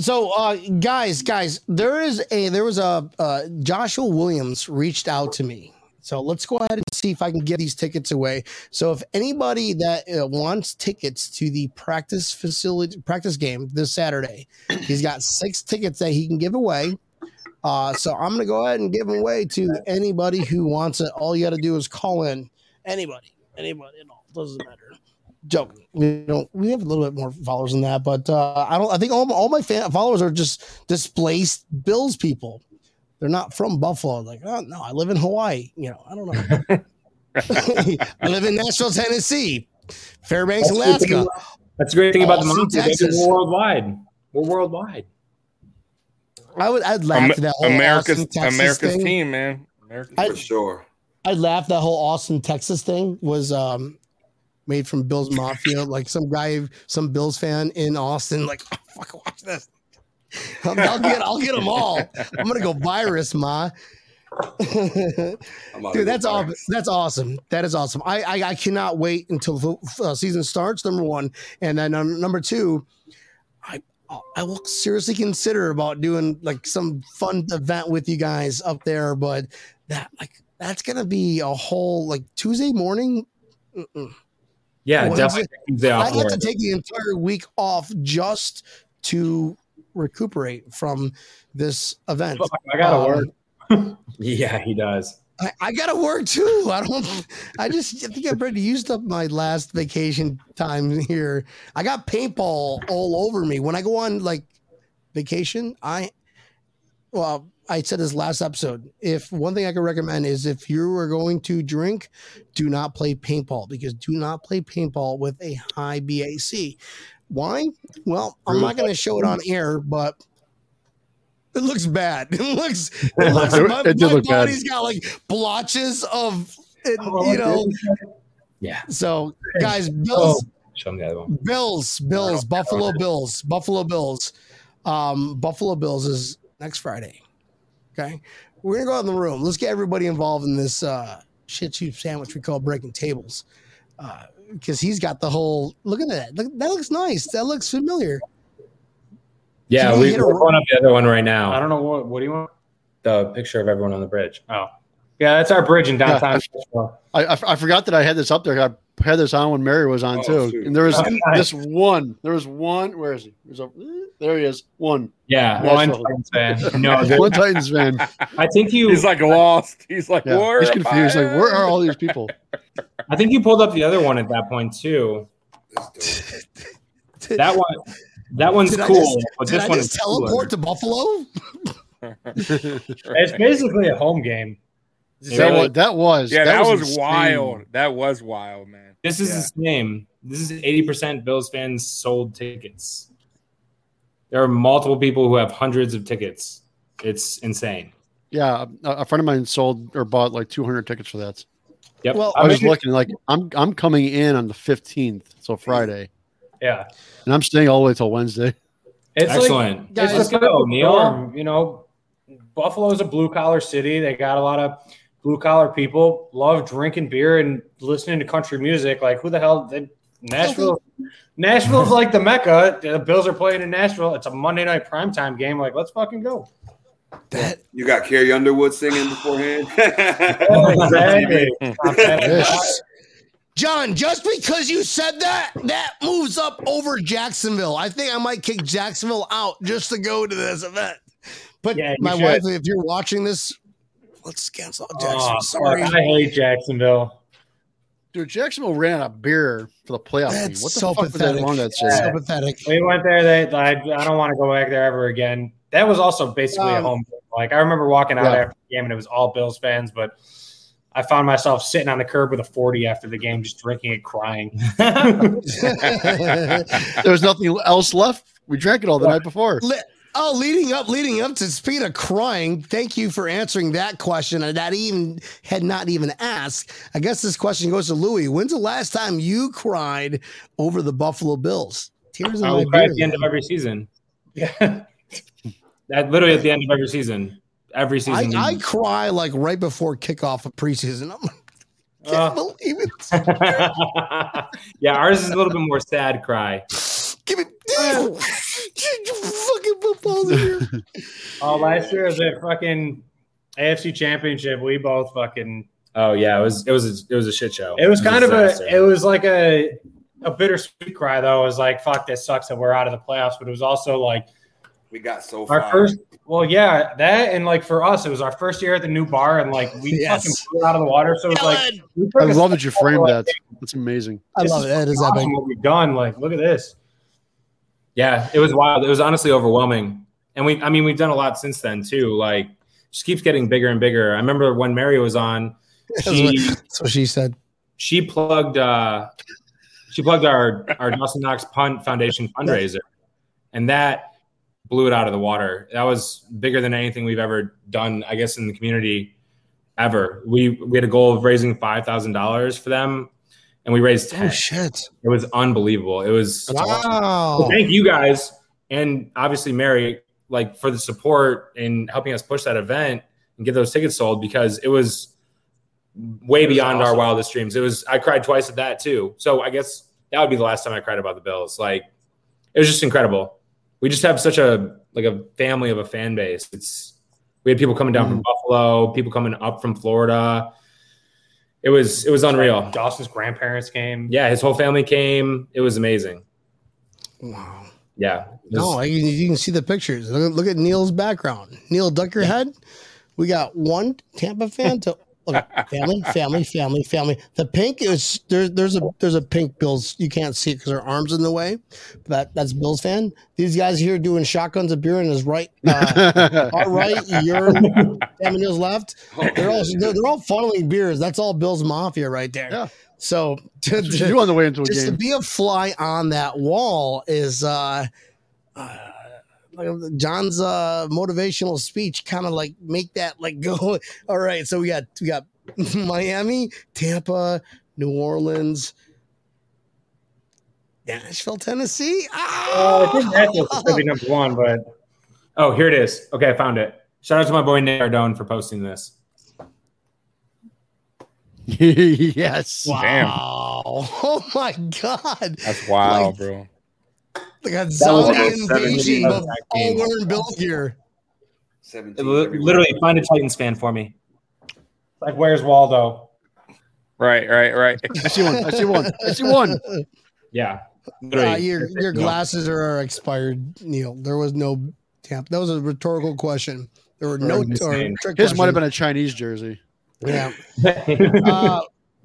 so uh, guys, guys, there is a there was a uh, Joshua Williams reached out to me. So let's go ahead and see if I can get these tickets away. So if anybody that uh, wants tickets to the practice facility practice game this Saturday, he's got six tickets that he can give away. Uh, so I'm gonna go ahead and give them away to anybody who wants it. All you got to do is call in. Anybody, anybody at all doesn't matter. Joking. We don't. We have a little bit more followers than that, but uh, I don't. I think all, my- all my fan, followers are just displaced Bills people. They're not from Buffalo. Like, oh, no, I live in Hawaii. You know, I don't know. I live in Nashville, Tennessee, Fairbanks, That's the great thing Alaska. about- That's the great thing about the Austin, Monsters. baby. Texas. We're worldwide. We're worldwide. I would. I'd laugh Am- at that whole America's Austin, Texas America's thing. team, man. America's I- For sure. I'd laugh that whole Austin, Texas thing was um made from Bills Mafia. Like some guy, some Bills fan in Austin, like oh, fuck, watch this. I'll, I'll get, I'll get them all. I'm gonna go virus, ma. Dude, that's here. awesome. That's awesome. That is awesome. I I, I cannot wait until the uh, season starts. Number one, and then um, number two, I I will seriously consider about doing like some fun event with you guys up there. But that like that's gonna be a whole like Tuesday morning. Mm-mm. Yeah, Well, definitely. I have to take the entire week off just to recuperate from this event. I gotta Um, work. Yeah, he does. I, I gotta work too. I don't. I just I think I've already used up my last vacation time here. I got paintball all over me when I go on like vacation. I well, I said this last episode. If one thing I could recommend is if you are going to drink, do not play paintball because do not play paintball with a high BAC. Why? Well, I'm not going to show it on air, but it looks bad. It looks. It looks. It- my it did my look bad. body's got like blotches of, it, Oh, you know. Yeah. So, guys, Bills, Show him the other one. Bills, Bills, Buffalo Bills, Buffalo Bills. Um, Buffalo Bills is next Friday. Okay. We're gonna go out in the room. Let's get everybody involved in this uh shit soup sandwich we call breaking tables. Uh because he's got the whole look at that. Look, that looks nice. That looks familiar. Yeah, Did we, hit a- we're going up the other one right now. I don't know what. What do you want? The picture of everyone on the bridge. Oh, yeah, that's our bridge in downtown. Nashville. I, I, I forgot that I had this up there. I had this on when Mary was on Oh, too. shoot. And there was Oh, nice. this one. There was one. Where is he? There's a, there he is. One. Yeah. One Nashville. Titans fan. No, One Titans fan. I think you. He's like lost. He's like, Yeah. where He's confused. Like, where are all these people? I think you pulled up the other one at that point too. That one. That one's Did cool, just- but Did this I one just is cooler. teleport to Buffalo? It's basically a home game. That was, that was. Yeah, that, was, insane. wild. That was wild, man. This is Yeah. the same. This is 80% Bills fans sold tickets. There are multiple people who have hundreds of tickets. It's insane. Yeah, a, a friend of mine sold or bought like 200 tickets for that. Yep. Well, I I was mean- looking like I'm I'm coming in on the 15th, so Friday, Yeah, and I'm staying all the way till Wednesday. it's like Excellent. Guys, it's Let's the go, perfect Neil. You know, Buffalo's a blue collar city. They got a lot of blue collar people. Love drinking beer and listening to country music. Like who the hell? They, Nashville. Nashville's like the mecca. The Bills are playing in Nashville. It's a Monday night primetime game. Like let's fucking go. That You got Carrie Underwood singing beforehand. exactly. Yes. Jon, just because you said that, that moves up over Jacksonville. I think I might kick Jacksonville out just to go to this event. But Yeah, my should. wife, if you're watching this, let's cancel out Jacksonville. Oh, Sorry. I hate Jacksonville. Dude, Jacksonville ran out of beer for the playoff game. That's What the so fuck was that pathetic. wrong that so pathetic. We went there. They, I, I don't want to go back there ever again. That was also basically a Um, home. game. Like I remember walking out Yeah. after the game and it was all Bills fans, but I found myself sitting on the curb with a forty after the game, just drinking and crying. There was nothing else left. We drank it all the night before. Li- Oh, leading up, leading up to speed of crying. Thank you for answering that question. And that even had not even asked. I guess this question goes to Louie. When's the last time you cried over the Buffalo Bills? Tears in I my will cry at the end of every season. Yeah. At literally at the end of every season. Every season. I cry like right before kickoff of preseason. I'm like, can't Uh. believe it. yeah, ours is a little bit more sad cry. Give it. fucking footballs in here. Oh, last year was a fucking AFC Championship. We both fucking. Oh yeah, it was it was a, it was a shit show. It was kind of disaster. a. It was like a a bittersweet cry though. It was like fuck, this sucks that we're out of the playoffs. But it was also like We got so our far. first. Well, yeah, that and like for us, it was our first year at the new bar, and like we Yes. fucking blew out of the water. So it was like Ellen. we took I a love that you forward, framed like, that. That's amazing. I love it. That is awesome epic. what we've done. Like, look at this. Yeah, it was wild. It was honestly overwhelming. And we I mean we've done a lot since then too. Like just keeps getting bigger and bigger. I remember when Mary was on, That's she what, that's what she said. she plugged uh she plugged our our Dawson Knox Punt Foundation fundraiser. And that blew it out of the water. That was bigger than anything we've ever done, I guess, in the community ever. We we had a goal of raising five thousand dollars for them, and we raised ten. Oh shit! It was unbelievable. It was Wow. thank you guys and obviously Mary like for the support in helping us push that event and get those tickets sold because it was way It was beyond our wildest dreams. It was I cried twice at that too. So I guess that would be the last time I cried about the Bills. Like it was just incredible. We just have such a like a family of a fan base. It's we had people coming down from mm. Buffalo, people coming up from Florida. It was it was unreal. Dawson's grandparents came. Yeah, his whole family came. It was amazing. Wow. Yeah. Was- No, I, you you can see the pictures. Look, look at Neil's background. Neil, duck your head. We got one Tampa fan to look, family, family, family, family. The pink is there's there's a there's a pink Bills. You can't see it because her arms in the way. That that's Bills fan. These guys here doing shotguns of beer in his right, uh, our right, your Neil's left. They're all they're, they're all funneling beers. That's all Bills Mafia right there. Yeah. So to, to- on the way into a just to be a fly on that wall is uh, uh Jon's uh motivational speech kind of like make that like go all right so we got we got Miami Tampa New Orleans Nashville Tennessee Uh, I think ah! Nashville's going to be number one, but Oh, here it is. Okay, I found it. Shout out to my boy Nick Ardone for posting this. yes. Damn. wow oh my god That's wild, Like- bro. They got was zombie invasion 17 but all wearing Bills gear 17 Literally, find a Titans fan for me. like, where's Waldo? Right, right, right. she won. She won. see one. I see one. Yeah. Literally. your your glasses are expired, Neil. There was no tamp. That was a rhetorical question. There were no I'm just or trick His might have been a Chinese jersey. Yeah, uh,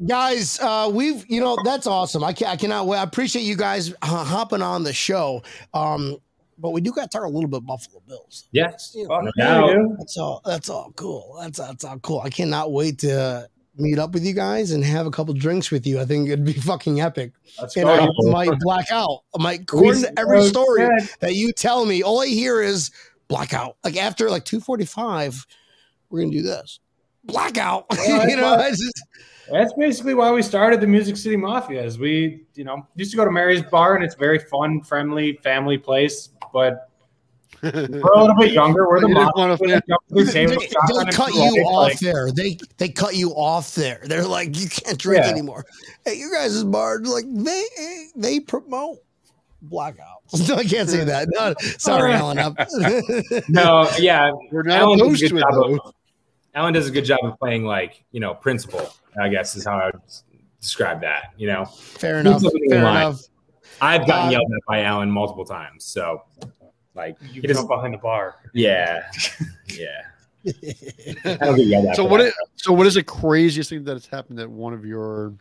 guys, uh, we've you know that's awesome. I can, I cannot wait. I appreciate you guys uh, hopping on the show. Um, but we do got to talk a little bit Buffalo Bills. yes. You know, that's all. That's all cool. That's that's all cool. I cannot wait to meet up with you guys and have a couple drinks with you. I think it'd be fucking epic. Let's And. I might black out. I might according to every story that you tell me, all I hear is blackout. Like after like 245, we're gonna do this. Blackout. Yeah, you know, that's it's just, That's basically why we started the Music City Mafia. Is we, you know, used to go to Mary's Bar, and it's a very fun, friendly, family place. But we're a little bit younger. We're the mafia. wanna- We jump through they, they and cut play, you off there. They they cut you off there. They're like, you can't drink Yeah. anymore. Hey, you guys' bar, like they they promote blackout. No, I can't say that. No, sorry, Alan. No, yeah. We're not Alan does a Alan does a good job of playing like, you know, principal, I guess is how I would describe that. You know, fair enough. Fair enough. I've gotten Uh, yelled at by Alan multiple times. So, like, You he doesn't- behind the bar. yeah. Yeah. I don't get yelled at. So for what? so what is the craziest thing that has happened at one of your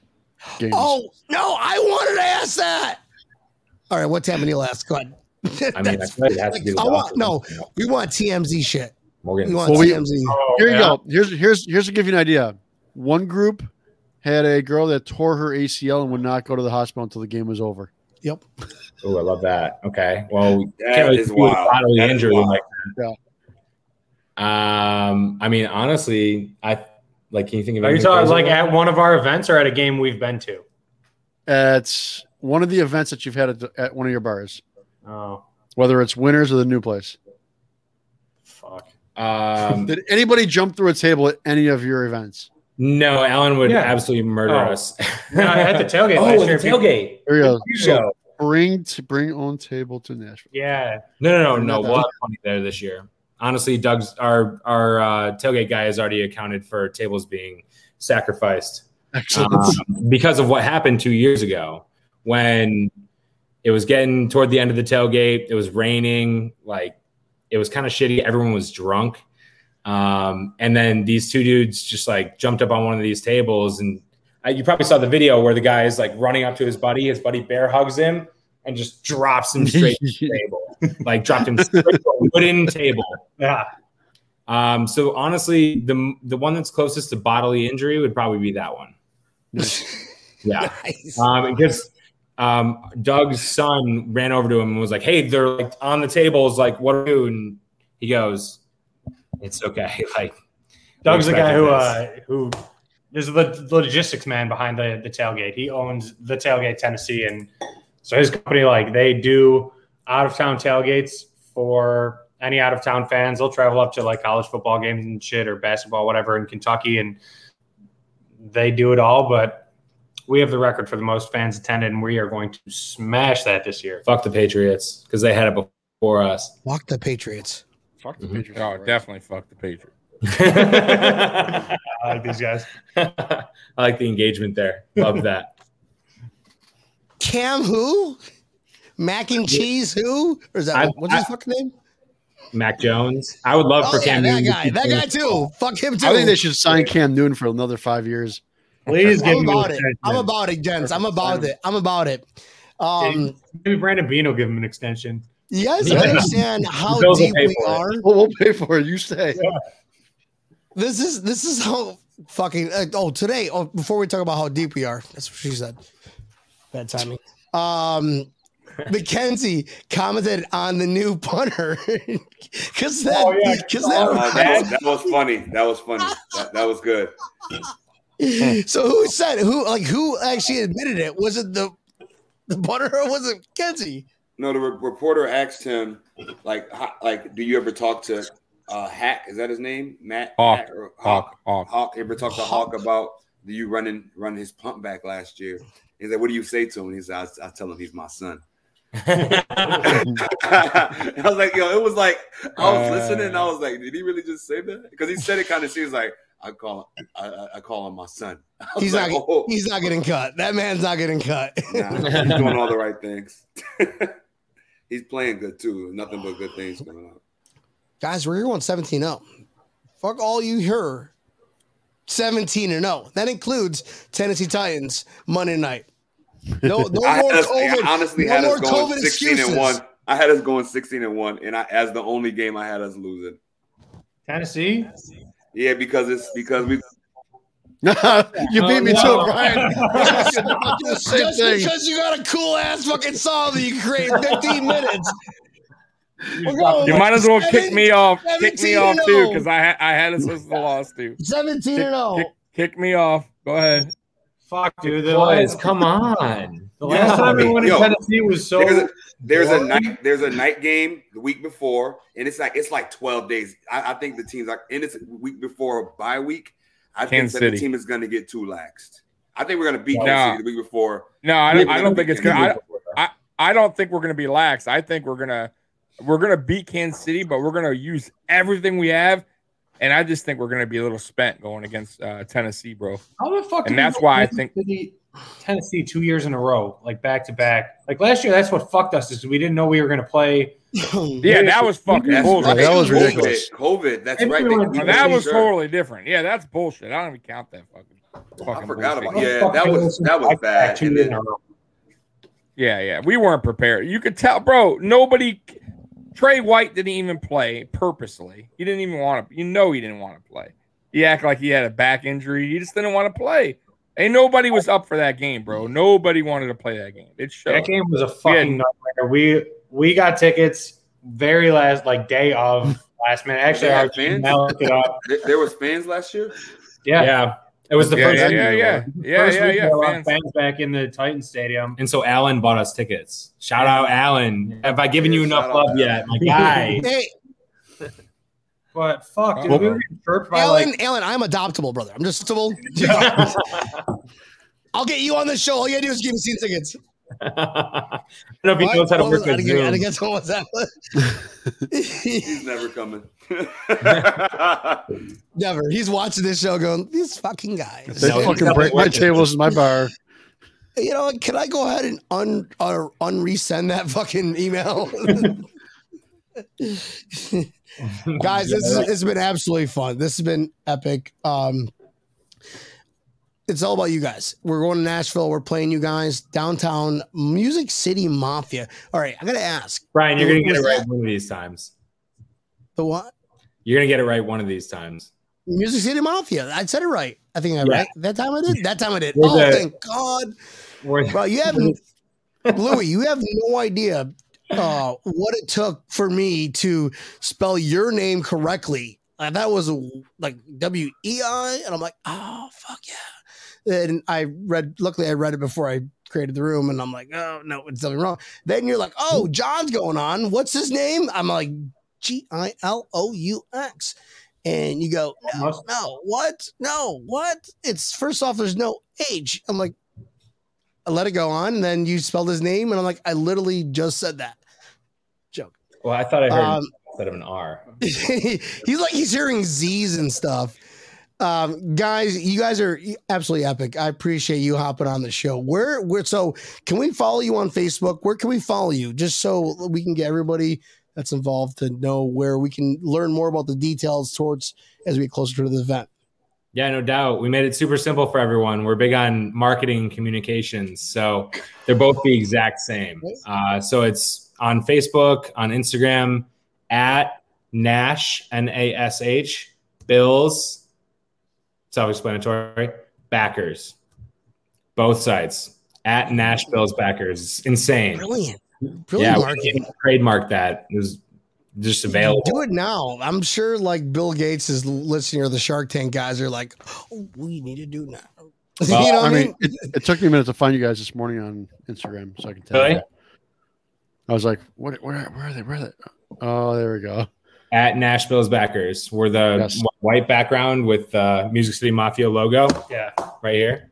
games? Oh no, I wanted to ask that. All right, what's happening last? Go ahead. I mean, I like it has to be I want, no, we want TMZ shit. Morgan. We want Well, we- Oh, Here you go. Here's here's here's to give you an idea. One group had a girl that tore her ACL and would not go to the hospital until the game was over. Yep. Oh, I love that. Okay. Well, we That can't really is wild. bodily That is injury wild. like that. Um, I mean, honestly, I like. Can you think of? Are you anything talking crazy? like at one of our events or at a game we've been to? At one of the events that you've had at, at one of your bars, Oh, whether it's winners or the new place. Fuck. Um, Did anybody jump through a table at any of your events? no, Alan would Yeah. absolutely murder Oh. us. No, at the tailgate oh, last at year, the tailgate. There you go. There you So go. bring to bring own table to Nashville. Yeah. No, no, no, no. Not. We'll have money there this year. Honestly, Doug's our our uh, tailgate guy has already accounted for tables being sacrificed um, because of what happened two years ago when it was getting toward the end of the tailgate. It was raining, like it was kind of shitty. Everyone was drunk, um, and then these two dudes just like jumped up on one of these tables, and uh, you probably saw the video where the guy is like running up to his buddy. His buddy bear hugs him and just drops him straight to the table, like dropped him straight to a wooden table. Yeah. Um, so honestly, the the one that's closest to bodily injury would probably be that one. Yeah, Nice. um, because um, Doug's son ran over to him and was like, "Hey, they're like on the tables. Like, what are you?" And he goes, "It's okay." Like, Doug's the guy who uh who is the logistics man behind the the tailgate. He owns the tailgate Tennessee, and so his company like they do out of town tailgates for any out of town fans. They'll travel up to like college football games and shit or basketball, whatever, in Kentucky, and they do it all. But we have the record for the most fans attended, and we are going to smash that this year. fuck the Patriots because they had it before us. Walk the Patriots. Fuck the Mhm. Patriots. Oh, definitely fuck the Patriots. I like these guys. I like the engagement there. Love that. Cam who? Mac and cheese who? Or is that I- what's his fucking name? Mac Jones. I would love Oh for yeah, Cam that Newton to guy. keep That guy too. Fuck him too. I think they should sign Cam Newton for another five years. Please give I'm me about it. extension. I'm about it, gents. I'm about it. I'm about it. Um, Maybe Brandon Beane will give him an extension. you guys Yeah. understand how Bills deep we for it. are? Well, we'll pay for it. You stay. This is this is how fucking. Uh, oh, today. Oh, before we talk about how deep we are, that's what she said. Bad timing. Um, Mackenzie commented on the new punter because that Oh, yeah. because that, that, was, that was funny. That was funny. That, that was good. so who said who like who actually admitted it? Was it the the punter or was it Kenzie? No, the re- reporter asked him, like, how, like, do you ever talk to uh, Hack? Is that his name? Matt Haack. Hack or Hawk, Hawk. Hawk. Ever talk to Hawk about do you running run his pump back last year? He's like, what do you say to him? He said, I, I tell him he's my son. I was like, yo, it was like I was Uh. listening. And I was like, did he really just say that? Because he said it kind of seems like I call I, I- I call him my son. He's like, not oh, he's not getting cut. That man's not getting cut. nah, he's doing all the right things. he's playing good too. Nothing but good things going on. Guys, we're going 17 0. Fuck all you hear. 17 and 0. That includes Tennessee Titans Monday night. No, no I, more had us, COVID. I honestly no had more us going COVID 16 excuses. and 1. I had us going 16 and 1, and I as the only game I had us losing. Tennessee? Yeah, because it's because we you beat me no. to it, oh, Brian. the same Just because you got a cool ass fucking song that you create in 15 minutes. You like might as well kick me off. Kick me off too, oh. because I ha- I had us as the loss too. 17 and Kick, 0. kick, kick me off. Go ahead. Fuck, dude. Boys, come on. The last time we went to Tennessee was so. there's a, there's a night there's a night game the week before, and it's like it's like 12 days. I, I think the teams like, and it's week before a bye week. I Kansas think that the team is going to get too laxed. I think we're going to beat No. Kansas City the week before. No, I don't, I don't think it's gonna. I, I, I don't think we're gonna be lax. I think we're gonna we're gonna beat Kansas City, but we're gonna use everything we have. And I just think we're gonna be a little spent going against uh, Tennessee, bro. How the fuck? And that's go why I think- City, Tennessee two years in a row, like back to back. Like last year, that's what fucked us is we didn't know we were going to play. Yeah, that was fucking that's bullshit. right. That was COVID, ridiculous. COVID. That's And right. we They- were- we Now, were that was sure. totally different. Yeah, that's bullshit. I don't even count that fucking. fucking I forgot bullshit. about. Yeah, that was that was bad. Two years in a row. Yeah, yeah. We weren't prepared. You could tell, bro. Nobody. Tre White didn't even play purposely. He didn't even want to. You know, he didn't want to play. He acted like he had a back injury. He just didn't want to play. Ain't nobody was up for that game, bro. Nobody wanted to play that game. It showed. That game was a fucking nightmare. We we got tickets very last like day of last minute. Actually, our fans? I looked it up. There, there was fans last year. Yeah, Yeah. It was the yeah, first yeah, yeah, yeah, yeah, First yeah, week, yeah. there Fans. fans back in the Titan Stadium. And so Alan bought us tickets. Shout out Alan. Have I given you enough shout out love yet, my guy? Hey, But fuck, dude, Uh-oh. we were getting chirped by Alan, like Alan, I'm adoptable, brother. I'm just adoptable. I'll get you on the show. All you gotta do is give me seat tickets. I don't know if he What? knows how to What work was- I with get- I Zoom. didn't get to what's that. He's never coming. Never. He's watching this show going, these fucking guys. They No, fucking break my tables in my bar. You know, can I go ahead and un uh, unresend that fucking email? Guys, this is, it's been absolutely fun. This has been epic. Um, it's all about you guys. We're going to Nashville. We're playing you guys downtown Music City Mafia. All right, I gotta ask Brian, you're gonna get it right that- one of these times. the what? You're gonna get it right one of these times. Music City Mafia. I said it right. I think I Yeah. right. That time I did. That time I did. We're oh, the- thank God. Bro, you have Louie, you have no idea uh, what it took for me to spell your name correctly. Uh, that was a, like W E I, and I'm like, oh fuck yeah. And I read. Luckily, I read it before I created the room, and I'm like, oh no, it's something wrong. Then you're like, oh, Jon's going on. What's his name? I'm like, G I L O U X. And you go, no, no, what? No, what? It's first off, there's no H. I'm like, let it go on, and then you spelled his name, and I'm like, I literally just said that. Joke. well, I thought I heard Um, instead of an R. he's like he's hearing Z's and stuff. Um, guys, you guys are absolutely epic. I appreciate you hopping on the show. Where, where? So, can we follow you on Facebook? Where can we follow you? Just so we can get everybody that's involved to know where we can learn more about the details towards as we get closer to the event. Yeah, no doubt. We made it super simple for everyone. We're big on marketing and communications. So they're both the exact same. Uh, so it's on Facebook, on Instagram, at Nash, N A S H, Bills, self explanatory, backers. Both sides at Nash Bills backers. It's insane. Brilliant, Yeah, brilliant we marketing. trademark that. It was just available. Do it now. I'm sure like Bill Gates is listening or the Shark Tank guys are like, oh, we need to do now. Well, you know I what mean, it, it took me a minute to find you guys this morning on Instagram, so I can tell. Really? You. I was like, "What? Where? Where are they? Where are they?" Oh, there we go. at Nashville's backers. We're the Yes. white background with uh, Music City Mafia logo. Yeah. right here.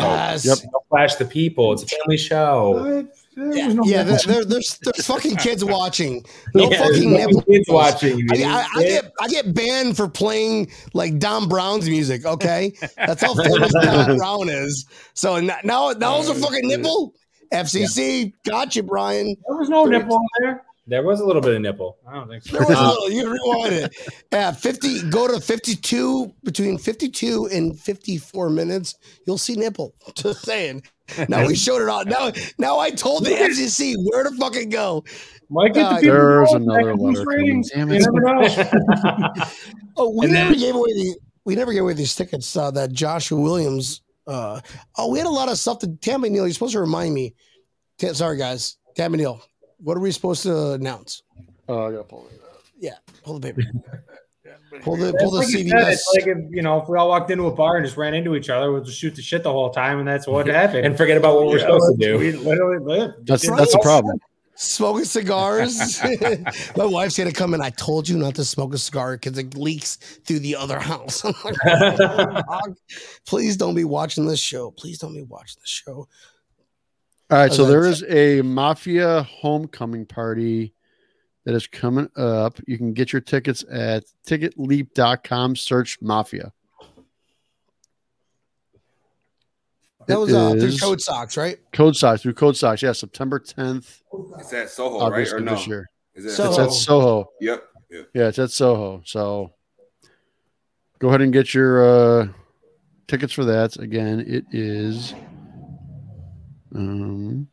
Yes. Yep. Don't flash the people. It's a family show. Yeah, yeah there, there- there's there's fucking kids watching. No Yeah, fucking there's nipple. kids watching. I. I, I get I get banned for playing like Don Brown's music. Okay, that's how famous Don Brown is. So n- now now it's a oh, fucking nipple. FCC, got you, Brian. There was no nipple in there. There was a little bit of nipple. I don't think so. There was a little, you rewind it. Yeah, 50, go to 52, between 52 and 54 minutes, you'll see nipple. Just saying. Now we showed it all. Now, now I told the FCC where to fucking go. Might get Uh, There's another that letter coming. Damn it. never know. Oh, we And never then- gave away the we never gave away these tickets uh, that Joshua Williams. Uh, oh, we had a lot of stuff to Tammy Neal. You're supposed to remind me. Ta- sorry, guys. Tammy Neal, what are we supposed to announce? Oh, I gotta pull it. Yeah, pull the paper. Pull the pull the Like you CVS. said, it's like if, you know, if we all walked into a bar and just ran into each other, we'll just shoot the shit the whole time, and that's what happened. and forget about what we're You know, supposed to do. We literally lived. That's that's the problem. smoking cigars. My wife's gonna come in. I told you not to smoke a cigar because it leaks through the other house. Like, "Oh, please don't be watching this show. Please don't be watching this show. All right, so there is a mafia homecoming party that is coming up. You can get your tickets at ticketleap.com. Search mafia. That was uh, through is Code Socks, right? Code Socks through Code Socks. Yeah, September 10th, It's at Soho, right? Or no? this year. Is it Soho. It's at Soho. Yep. Yeah. Yeah, it's at Soho. So go ahead and get your uh, tickets for that. Again, it is. Um,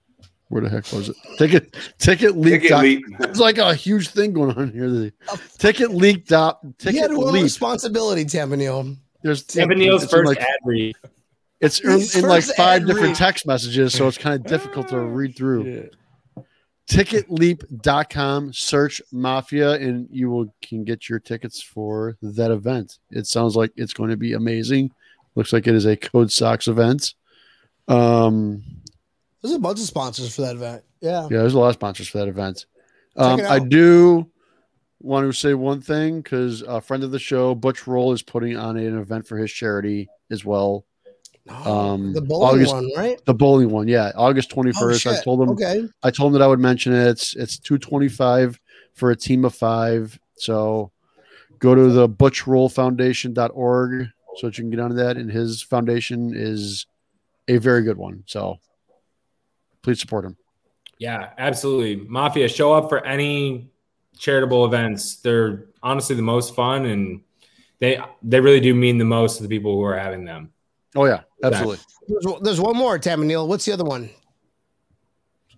where the heck was it? Ticket Ticket Leap. Ticket leap. It's like a huge thing going on here. The Ticket Leak. Dot, You ticket had one responsibility, Tampa Neal. There's Tampa Neal's it's in first like- ad read. It's in, in like five different read. text messages, so it's kind of difficult to read through. Yeah. ticketleap.com search mafia and you will can get your tickets for that event it sounds like it's going to be amazing looks like it is a code socks event um There's a bunch of sponsors for that event. Yeah. yeah there's a lot of sponsors for that event um i do want to say one thing because a friend of the show butch roll is putting on an event for his charity as well Um, the bowling August- one, right? the bowling one yeah august 21st Oh, i told him Okay. I told him that I would mention it. It's it's two twenty five for a team of five. So go to the butchrollfoundation.org so that you can get onto that. And his foundation is a very good one. So please support him. Yeah, absolutely. Mafia, show up for any charitable events. They're honestly the most fun and they they really do mean the most to the people who are having them. Oh yeah, absolutely. There's, there's one more, Tampa Neal. What's the other one?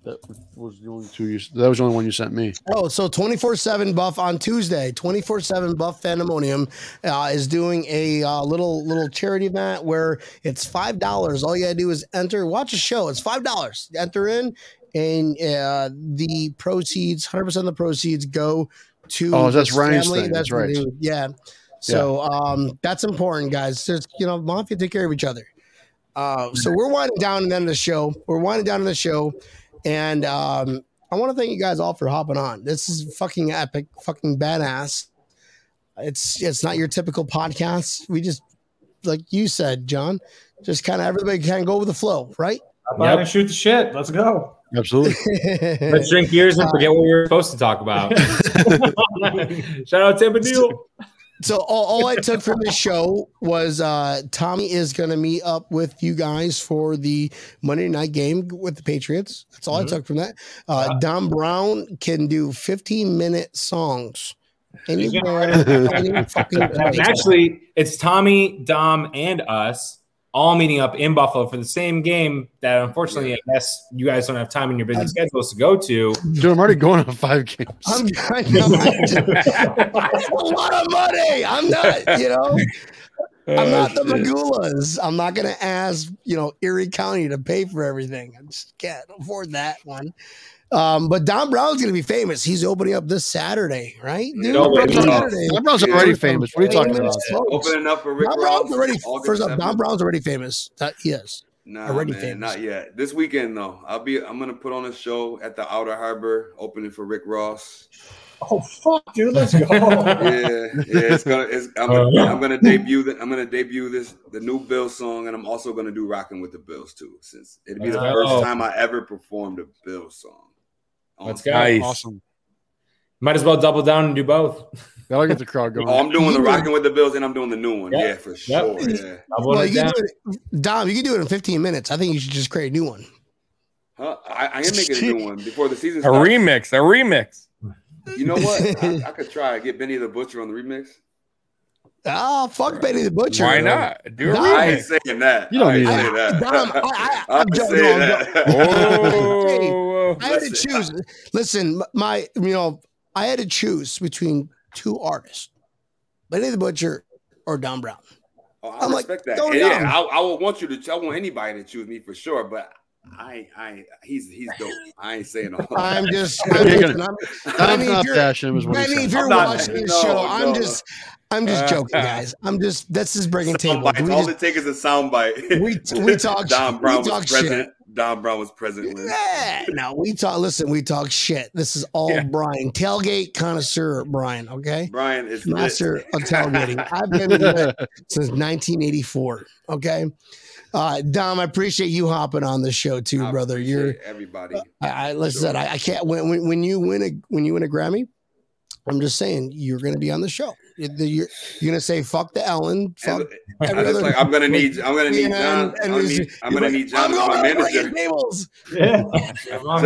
That was the only two you. That was the only one you sent me. Oh, so 24 7 buff on Tuesday. 24 7 buff Pandemonium uh, is doing a uh, little little charity event where it's $5. All you got to do is enter, watch a show. It's $5. Enter in, and uh, the proceeds, 100% of the proceeds go to. Oh, that's Ryan's thing. That's the right. Yeah. So um, that's important, guys. Just, you know, Mafia take care of each other. Uh, so we're winding down and then the show. We're winding down in the show. And um, I want to thank you guys all for hopping on. This is fucking epic, fucking badass. It's it's not your typical podcast. We just like you said, Jon, just kind of everybody kind of go with the flow, right? Hop on and shoot the shit. Let's go. Absolutely. Let's drink beers and forget what we were supposed to talk about. Shout out Tampa Neal. So all, all I took from this show was uh, Tommy is going to meet up with you guys for the Monday night game with the Patriots. That's all I took from that. Uh, Don Brown can do 15 minute songs. Anywhere, any fucking actually, it's Tommy, Dom, and us all meeting up in Buffalo for the same game that unfortunately, I guess you guys don't have time in your busy schedules to go to. Dude, I'm already going on five games. I'm, I know, That's a lot of money. I'm not, you know, I'm not the Pegulas. I'm not going to ask, you know, Erie County to pay for everything. I just can't afford that one. Um, but Don Brown's going to be famous. He's opening up this Saturday, right? Dude, No way. Don Saturday. Don Brown's Yeah. already famous. What are you talking about? Famous folks. Opening up for Rick Don Ross. Brown's already August first up. Don Brown's already famous. That he is. Nah, already man, famous. not yet. This weekend though, I'll be. I'm gonna put on a show at the Outer Harbor, opening for Rick Ross. Oh fuck, dude, let's go. Yeah, yeah. It's gonna. It's, I'm, gonna, I'm gonna debut. The, I'm gonna debut this the new Bill song, and I'm also gonna do "Rocking with the Bills" too, since it'd be the Let's first go. time I ever performed a Bill song. On Let's go. Nice. Awesome. Might as well double down and do both. That'll get the crowd going. Oh, I'm doing the "Rocking with the Bills" and I'm doing the new one. Yep. Yeah, for Yep. sure. Yeah. Well, you can do it, Dom. You can do it in 15 minutes. I think you should just create a new one. Huh? I, I am making a new one before the season A starts. remix, a remix. You know what? I, I could try get Benny the Butcher on the remix. Oh, fuck Benny the Butcher. Why not? Do a No. I ain't remix. saying that. You don't I need saying that. that. Dom, I- I- I I'm ain't joking. saying No, that. Oh, I had to choose. Listen, my you know, I had to choose between two artists, Benny the Butcher or Don Brown. Oh, I like, respect that. yeah. I, I would want you to. I want anybody to choose me for sure. But I, I, he's he's dope. I ain't saying all. I'm that. just. I'm, gonna- listen, I'm, I'm Benny, if not you're- bashing him, is what if you're I'm not- watching this no, show, I'm just, I'm just joking, guys. I'm just. That's just breaking Sound table. We all just- it takes is a sound bite. We- we talk Don. Brown We was talk present. Don Brown was present. When, Yeah, no, we talk. Listen, we talk shit. This is all Yeah. Brian, tailgate connoisseur, Brian. Okay, Brian is lit. master of tailgating. I've been lit since 1984. Okay, uh, Dom, I appreciate you hopping on the show too, I brother. You're, everybody. I, I listen. Sure. I, I can't. When, when when you win a when you win a Grammy, I'm just saying you're going to be on the show. You're, you're, you're going to say fuck the Ellen, fuck And, every I just other. like I'm gonna need I'm gonna need John. and I'm gonna he's- need, I'm he's gonna need John I'm as my going to manager. Brian Gables.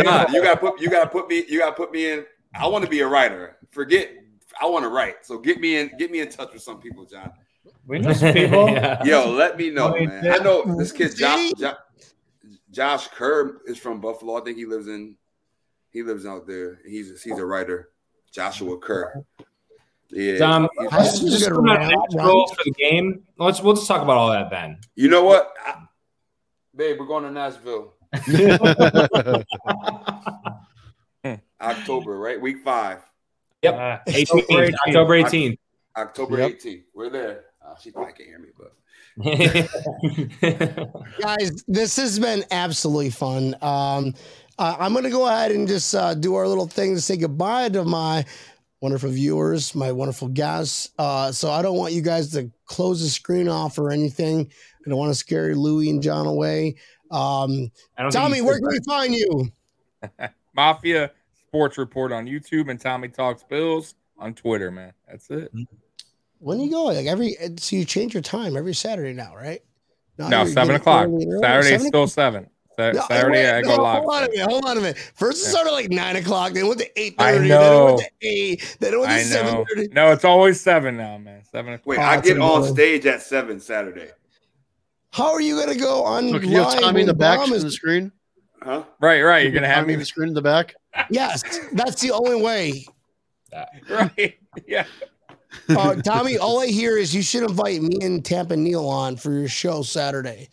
John, you gotta put you gotta put me you gotta put me in. I want to be a writer. Forget I want to write. So get me in get me in touch with some people, John. We know some people. Yeah. Yo, let me know, Wait, man. I know this kid Josh, Josh, Josh Kerr is from Buffalo. I think he lives in he lives out there. He's he's a writer. Joshua Kerr. Yeah. Dom, he's- just just gotta come out round- natural for the game. Let's we'll just talk about all that then. you know what? I, Babe, we're going to Nashville. October, right? Week five. Yep. Uh, 18th, October 18th. October 18th. October Yep. 18th. We're there. She probably can't hear me, but guys this has been absolutely fun. Um uh, i'm gonna go ahead and just uh, do our little thing to say goodbye to my wonderful viewers my wonderful guests. Uh so i don't want you guys to close the screen off or anything. I don't want to scare louie and jon away. Um I don't think tommy where can we find you? Mafia Sports Report on YouTube and Tommy Talks Bills on Twitter, man. That's it. When you go like every so you change your time every saturday now right No, you're seven o'clock. Saturday and early. Saturday's Seven still seven. Sa- No, Saturday wait, I go no, live. Hold on a minute. Hold on a minute. First it started like nine o'clock, then it went to eight thirty. I thirty, then it went to eight, then it went to I seven know. thirty. No, it's always seven now, man. Seven o'clock. wait, Oh, I get on stage at seven Saturday. How are you gonna go on? Look, you have live Tommy in the back Bomb is- the screen. Huh? Right, right. You're gonna have Tommy me in the screen in the back. Yes, that's the only way. right. Yeah. Uh, Tommy, all I hear is you should invite me and Tampa Neal on for your show Saturday,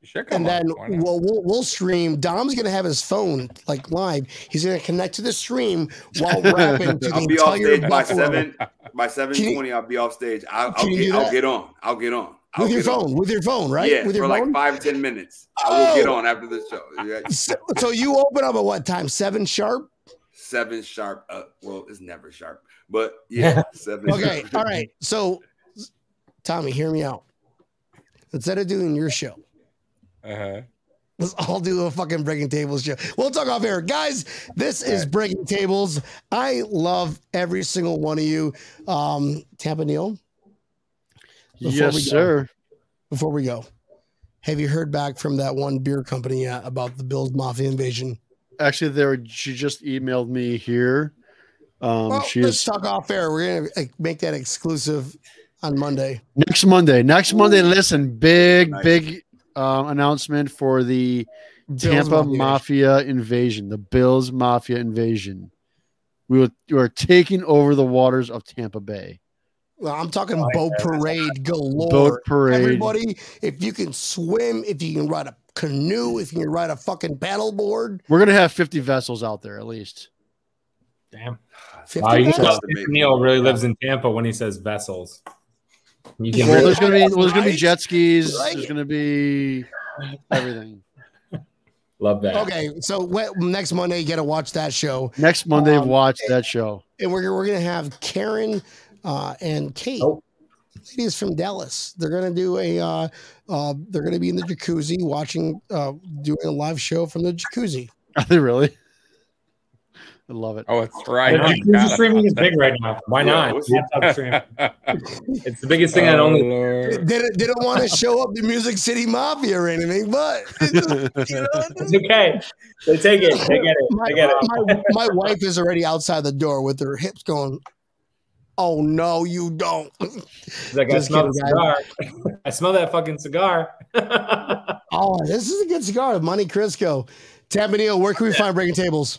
You should come and then on. We'll, we'll we'll stream. Dom's gonna have his phone like live. He's gonna connect to the stream while rapping to the I'll be off entire stage by Buffalo seven. By seven twenty, I'll be off stage. I'll, I'll, get, I'll get on. I'll get on. I'll with your get on. phone. With your phone, right? Yeah, with your for like five ten minutes. I will get Oh. on after the show. Yeah, So, so you open up at what time? Seven sharp. seven sharp. Uh, well, it's never sharp, but yeah, seven. Okay, all right. So, Tommy, hear me out. Instead of doing your show, Uh-huh. let's all do a fucking breaking tables show. We'll talk off air, guys. This is breaking tables. I love every single one of you. Um, Tampa Neal, Before yes, we go. sir. before we go, have you heard back from that one beer company yet about the Bills Mafia invasion? Actually, there she just emailed me here. Um, Well, she let's is talk off air. We're gonna like, make that exclusive on Monday. next Monday. Next Monday, listen, big, Nice. big um, announcement for the Bills Tampa Mafia. Mafia invasion, the Bills Mafia invasion. We will, we are taking over the waters of Tampa Bay. Well, I'm talking boat parade galore. Boat parade. Everybody, if you can swim, if you can ride a canoe, if you can ride a fucking paddleboard, We're gonna have 50 vessels out there at least. Damn. 50 Wow, you know, That's the big Neal really lives in Tampa when he says vessels. You can Well, there's gonna be well, there's gonna be jet skis. Right. There's gonna be everything. love that. Okay, so what, next Monday you got to watch that show, Next Monday, Um, watch that show. and we're we're gonna have Karen uh, and Kate, Oh. ladies from Dallas. They're gonna do a. Uh, uh, they're gonna be in the jacuzzi watching, uh, doing a live show from the jacuzzi. Are they really? I love it. Oh, it's right. The You got streaming is big right now. Why not? what's- Laptop stream. It's the biggest thing that Oh, only. They Lord. didn't, didn't want to show up the Music City Mafia or anything, but it's you know, It's okay. They take it. They get it. my, They get it. my, my wife is already outside the door with her hips going, Oh no, you don't. It's like, I Just smell the kidding, cigar. I smell that fucking cigar. Oh, this is a good cigar, Money Crisco. Tampa Neal, where can we find Breaking Tables?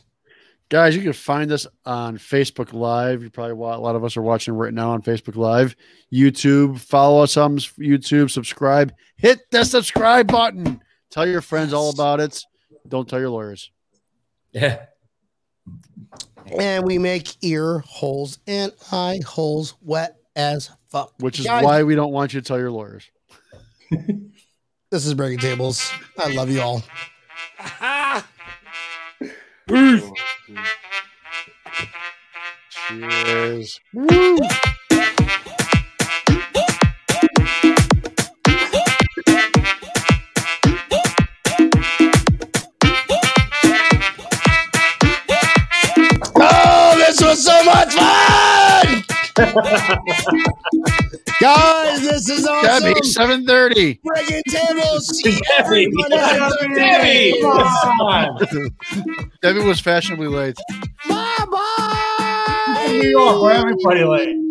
Guys, you can find us on Facebook Live. You probably a lot of us are watching right now on Facebook Live, YouTube. Follow us on YouTube. Subscribe. Hit the subscribe button. Tell your friends all about it. Don't tell your lawyers. yeah. And we make ear holes and eye holes wet as fuck. Which is Guys, why we don't want you to tell your lawyers. this is Breaking Tables. I love you all. Cheers. Oh, Guys, this is awesome. Debbie, seven thirty. Breaking Tables. See Debbie. everybody. Debbie. Come on. Debbie was fashionably late. Bye bye. New York, where everybody late.